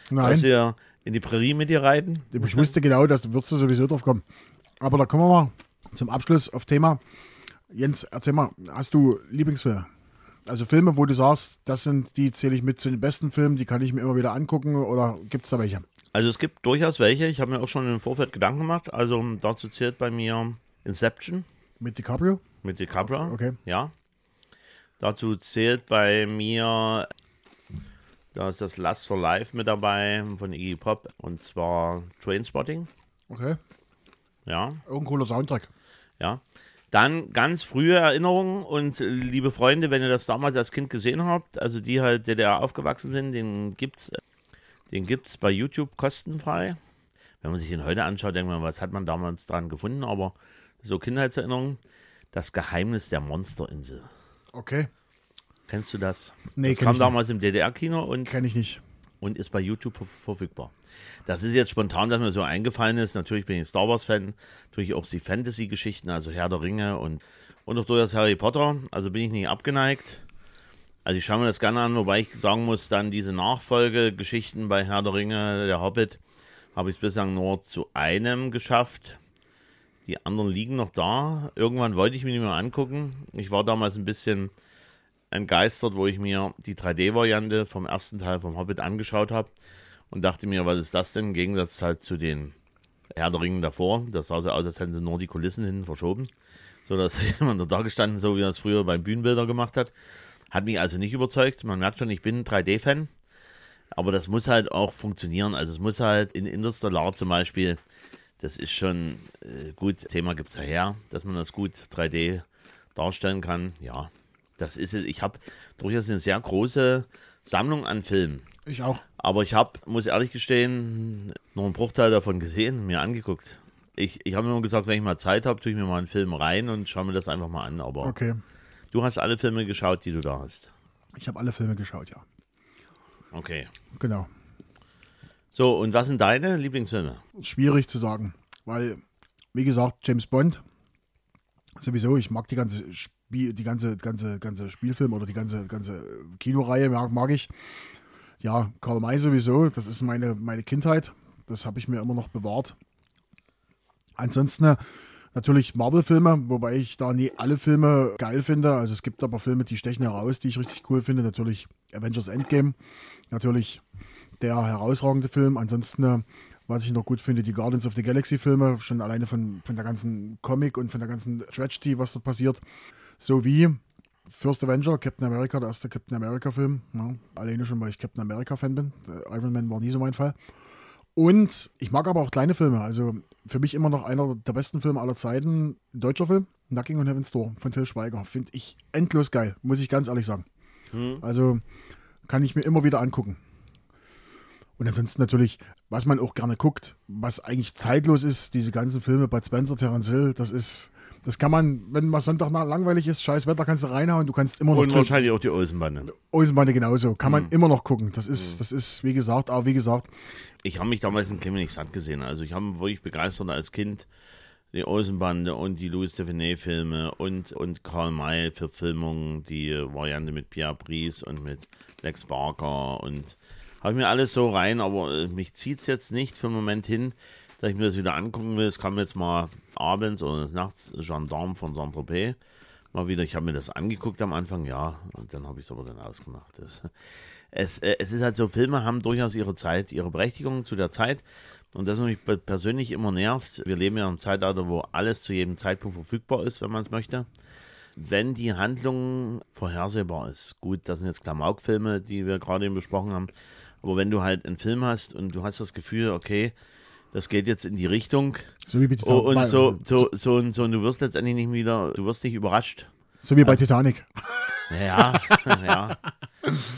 Nein, dass wir in die Prärie mit dir reiten. ich wusste genau, dass du würdest du sowieso drauf kommen. Aber da kommen wir mal zum Abschluss auf Thema. Jens, erzähl mal, hast du Lieblingsfilme? Also Filme, wo du sagst, das sind, die zähle ich mit zu den besten Filmen, die kann ich mir immer wieder angucken oder gibt es da welche? Also es gibt durchaus welche. Ich habe mir auch schon im Vorfeld Gedanken gemacht. Also dazu zählt bei mir Inception. Mit DiCaprio? Mit DiCaprio. Okay. Ja. Dazu zählt bei mir, da ist das Last for Life mit dabei von Iggy Pop und zwar Trainspotting. Okay. Ja, Irgendein cooler Soundtrack. Ja. Dann ganz frühe Erinnerungen und äh, liebe Freunde, wenn ihr das damals als Kind gesehen habt, also die halt DDR aufgewachsen sind, den gibt's, den gibt's bei YouTube kostenfrei. Wenn man sich den heute anschaut, denkt man, was hat man damals dran gefunden, aber so Kindheitserinnerungen. Das Geheimnis der Monsterinsel. Okay. Kennst du das? Nee, das kenn kam ich damals im DDR-Kino und, Kenne ich nicht. Und ist bei YouTube ver- verfügbar. Das ist jetzt spontan, dass mir so eingefallen ist. Natürlich bin ich Star Wars-Fan, natürlich auch die Fantasy-Geschichten, also Herr der Ringe und, und auch durchaus Harry Potter. Also bin ich nicht abgeneigt. Also ich schaue mir das gerne an, wobei ich sagen muss, dann diese Nachfolgegeschichten bei Herr der Ringe, der Hobbit, habe ich bislang nur zu einem geschafft. Die anderen liegen noch da. Irgendwann wollte ich mir die mal angucken. Ich war damals ein bisschen entgeistert, wo ich mir die 3D-Variante vom ersten Teil vom Hobbit angeschaut habe und dachte mir, was ist das denn im Gegensatz halt zu den Herr der Ringen davor. Das sah so aus, als hätten sie nur die Kulissen hinten verschoben, so dass jemand da gestanden, so wie er es früher beim Bühnenbilder gemacht hat. Hat mich also nicht überzeugt. Man merkt schon, ich bin ein 3D-Fan, aber das muss halt auch funktionieren. Also es muss halt in Interstellar zum Beispiel, das ist schon äh, gut, Thema gibt es ja her, dass man das gut 3D darstellen kann. Ja, das ist es. Ich habe durchaus eine sehr große Sammlung an Filmen. Ich auch. Aber ich habe, muss ehrlich gestehen, nur einen Bruchteil davon gesehen, mir angeguckt. Ich, ich habe mir immer gesagt, wenn ich mal Zeit habe, tue ich mir mal einen Film rein und schaue mir das einfach mal an. Aber Okay. du hast alle Filme geschaut, die du da hast. Ich habe alle Filme geschaut, ja. Okay. Genau. So, und was sind deine Lieblingsfilme? Schwierig zu sagen, weil, wie gesagt, James Bond, sowieso, ich mag die ganze die ganze, ganze, ganze Spielfilm oder die ganze, ganze Kinoreihe, mag, mag ich. Ja, Karl May sowieso, das ist meine, meine Kindheit. Das habe ich mir immer noch bewahrt. Ansonsten äh, natürlich Marvel-Filme, wobei ich da nie alle Filme geil finde. Also es gibt aber Filme, die stechen heraus, die ich richtig cool finde. Natürlich Avengers Endgame, natürlich der herausragende Film. Ansonsten, äh, was ich noch gut finde, die Guardians of the Galaxy Filme, schon alleine von, von der ganzen Comic und von der ganzen Tragedy, was dort passiert. Sowie First Avenger, Captain America, der erste Captain America Film. Ja, alleine schon, weil ich Captain America Fan bin. Der Iron Man war nie so mein Fall. Und ich mag aber auch kleine Filme. Also für mich immer noch einer der besten Filme aller Zeiten. Ein deutscher Film, Knocking on Heaven's Door von Till Schweiger. Finde ich endlos geil, muss ich ganz ehrlich sagen. Also kann ich mir immer wieder angucken. Und ansonsten natürlich, was man auch gerne guckt, was eigentlich zeitlos ist, diese ganzen Filme Bud Spencer, Terence Hill, das ist, das kann man, wenn mal Sonntag langweilig ist, scheiß Wetter, kannst du reinhauen, du kannst immer noch Und wahrscheinlich auch die Olsenbande. Eisenbahn genauso, kann man immer noch gucken. Das ist, das ist, wie gesagt, aber wie gesagt, Ich habe mich damals in Clemens satt gesehen. Also ich habe wirklich begeistert als Kind die Olsenbande und die Louis Define-Filme und, und Karl May Verfilmungen, die Variante mit Pierre Brice und mit Lex Barker und habe ich mir alles so rein, aber äh, mich zieht es jetzt nicht für einen Moment hin, dass ich mir das wieder angucken will. Es kam jetzt mal abends oder nachts Gendarme von Saint-Tropez mal wieder, ich habe mir das angeguckt am Anfang, ja, und dann habe ich es aber dann ausgemacht. Das, es, äh, es ist halt so, Filme haben durchaus ihre Zeit, ihre Berechtigung zu der Zeit. Und das, mich pe- persönlich immer nervt, wir leben ja im Zeitalter, wo alles zu jedem Zeitpunkt verfügbar ist, wenn man es möchte. Wenn die Handlung vorhersehbar ist, gut, das sind jetzt Klamaukfilme, die wir gerade eben besprochen haben, aber wenn du halt einen Film hast und du hast das Gefühl, okay, das geht jetzt in die Richtung, So wie bei, Tita- Oh, und so, so, so, und so, und du wirst letztendlich nicht wieder, du wirst nicht überrascht. so wie bei Titanic. Ja, ja.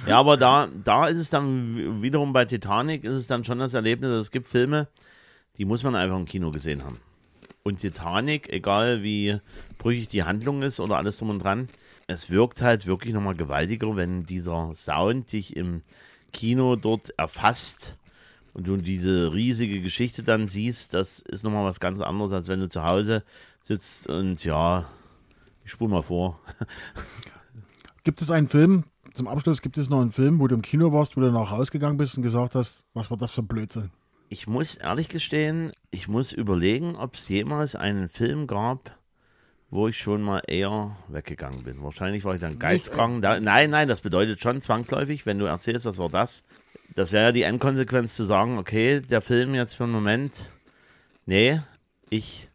Ja, aber da, da ist es dann wiederum bei Titanic ist es dann schon das Erlebnis, dass es gibt Filme, die muss man einfach im Kino gesehen haben. Und Titanic, egal wie brüchig die Handlung ist oder alles drum und dran, es wirkt halt wirklich nochmal gewaltiger, wenn dieser Sound dich im Kino dort erfasst und du diese riesige Geschichte dann siehst. Das ist nochmal was ganz anderes, als wenn du zu Hause sitzt und ja, ich spule mal vor. Gibt es einen Film, zum Abschluss gibt es noch einen Film, wo du im Kino warst, wo du danach rausgegangen bist und gesagt hast, was war das für ein Blödsinn? Ich muss ehrlich gestehen, ich muss überlegen, ob es jemals einen Film gab, wo ich schon mal eher weggegangen bin. Wahrscheinlich war ich dann geizkrank. Da, nein, nein, das bedeutet schon zwangsläufig, wenn du erzählst, was war das. Das wäre ja die Endkonsequenz zu sagen, okay, der Film jetzt für einen Moment, nee, ich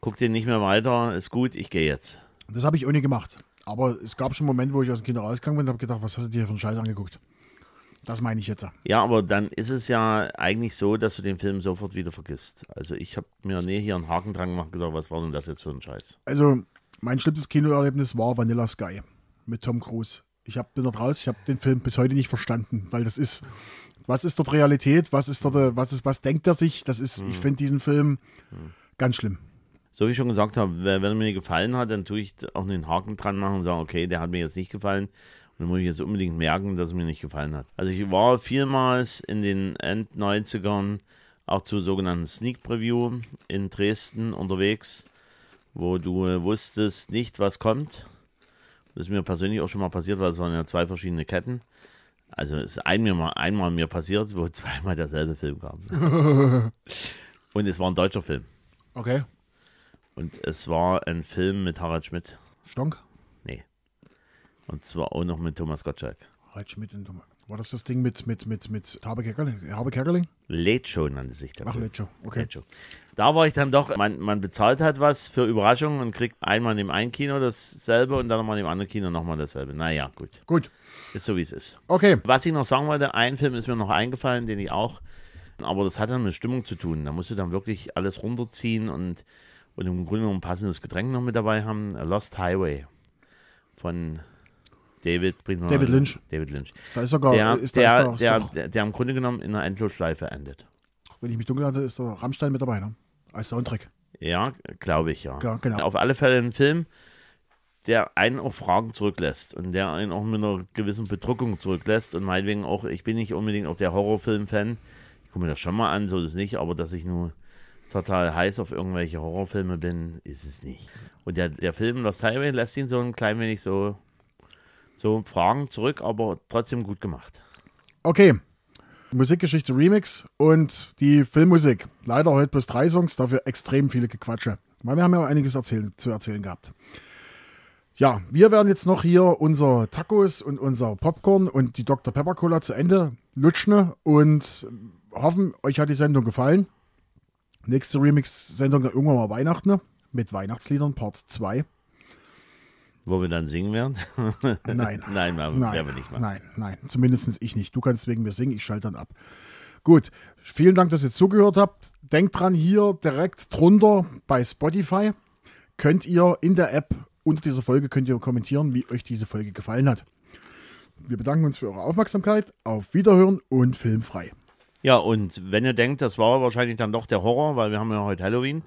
gucke den nicht mehr weiter, ist gut, ich gehe jetzt. Das habe ich nie gemacht. Aber es gab schon Momente, wo ich aus dem Kino rausgegangen bin und habe gedacht, was hast du dir für einen Scheiß angeguckt? Das meine ich jetzt. Ja, aber dann ist es ja eigentlich so, dass du den Film sofort wieder vergisst. Also ich habe mir nee hier einen Haken dran gemacht und gesagt, was war denn das jetzt für ein Scheiß? Also, mein schlimmstes Kinoerlebnis war Vanilla Sky mit Tom Cruise. Ich hab, bin dort raus, ich habe den Film bis heute nicht verstanden, weil das ist, was ist dort Realität, was ist dort, was ist, was denkt er sich? Das ist, ich finde diesen Film ganz schlimm. So wie ich schon gesagt habe, wenn er mir gefallen hat, dann tue ich auch einen Haken dran machen und sagen, okay, der hat mir jetzt nicht gefallen. Dann muss ich jetzt unbedingt merken, dass es mir nicht gefallen hat. Also ich war vielmals in den End-90ern auch zu sogenannten Sneak Preview in Dresden unterwegs, wo du äh, wusstest nicht, was kommt. Das ist mir persönlich auch schon mal passiert, weil es waren ja zwei verschiedene Ketten. Also es ist ein, mir mal, einmal mir passiert, wo zweimal derselbe Film kam. Und es war ein deutscher Film. Okay. Und es war ein Film mit Harald Schmidt. Stonk. Und zwar auch noch mit Thomas Gottschalk. Halt Schmidt und Thomas. War das das Ding mit, mit, mit, mit Habe Kerkeling? Habe Kerkeling? Late Show nannte sich der Ach. Late Show. Okay. Late Show. Da war ich dann doch, man, man bezahlt halt was für Überraschungen und kriegt einmal in dem einen Kino dasselbe und dann nochmal dem anderen Kino nochmal dasselbe. Naja, gut. Gut. Ist so, wie es ist. Okay. Was ich noch sagen wollte, ein Film ist mir noch eingefallen, den ich auch, aber das hat dann mit Stimmung zu tun. Da musst du dann wirklich alles runterziehen und, und im Grunde ein passendes Getränk noch mit dabei haben. Lost Highway von David, David Lynch. David Lynch. Da ist sogar, Der, ist, da der, ist da, der, ist doch, der, der im Grunde genommen in einer Endlosschleife endet. wenn ich mich dunkel hatte, ist der Rammstein mit dabei, ne? Als Soundtrack. Ja, glaube ich, ja. Ja, genau. Auf alle Fälle ein Film, der einen auch Fragen zurücklässt und der einen auch mit einer gewissen Bedrückung zurücklässt und meinetwegen auch, ich bin nicht unbedingt auch der Horrorfilm-Fan. Ich gucke mir das schon mal an, so ist es nicht, aber dass ich nur total heiß auf irgendwelche Horrorfilme bin, ist es nicht. Und der, der Film Lost Highway lässt ihn so ein klein wenig so, so Fragen zurück, aber trotzdem gut gemacht. Okay. Musikgeschichte Remix und die Filmmusik. Leider heute bloß drei Songs, dafür extrem viele Gequatsche. Weil wir haben ja einiges erzählen, zu erzählen gehabt. Ja, wir werden jetzt noch hier unser Tacos und unser Popcorn und die Dr. Pepper Cola zu Ende lutschen und hoffen, euch hat die Sendung gefallen. Nächste Remix-Sendung irgendwann mal Weihnachten ne? mit Weihnachtsliedern Part 2. Wo wir dann singen werden? Nein. Nein, werden Nein, werden wir nicht machen. nein, nein, zumindest ich nicht. Du kannst wegen mir singen, ich schalte dann ab. Gut, vielen Dank, dass ihr zugehört habt. Denkt dran, hier direkt drunter bei Spotify könnt ihr in der App unter dieser Folge könnt ihr kommentieren, wie euch diese Folge gefallen hat. Wir bedanken uns für eure Aufmerksamkeit. Auf Wiederhören und filmfrei. Ja, und wenn ihr denkt, das war wahrscheinlich dann doch der Horror, weil wir haben ja heute Halloween,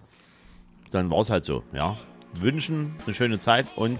dann war es halt so, ja. Wünschen eine schöne Zeit und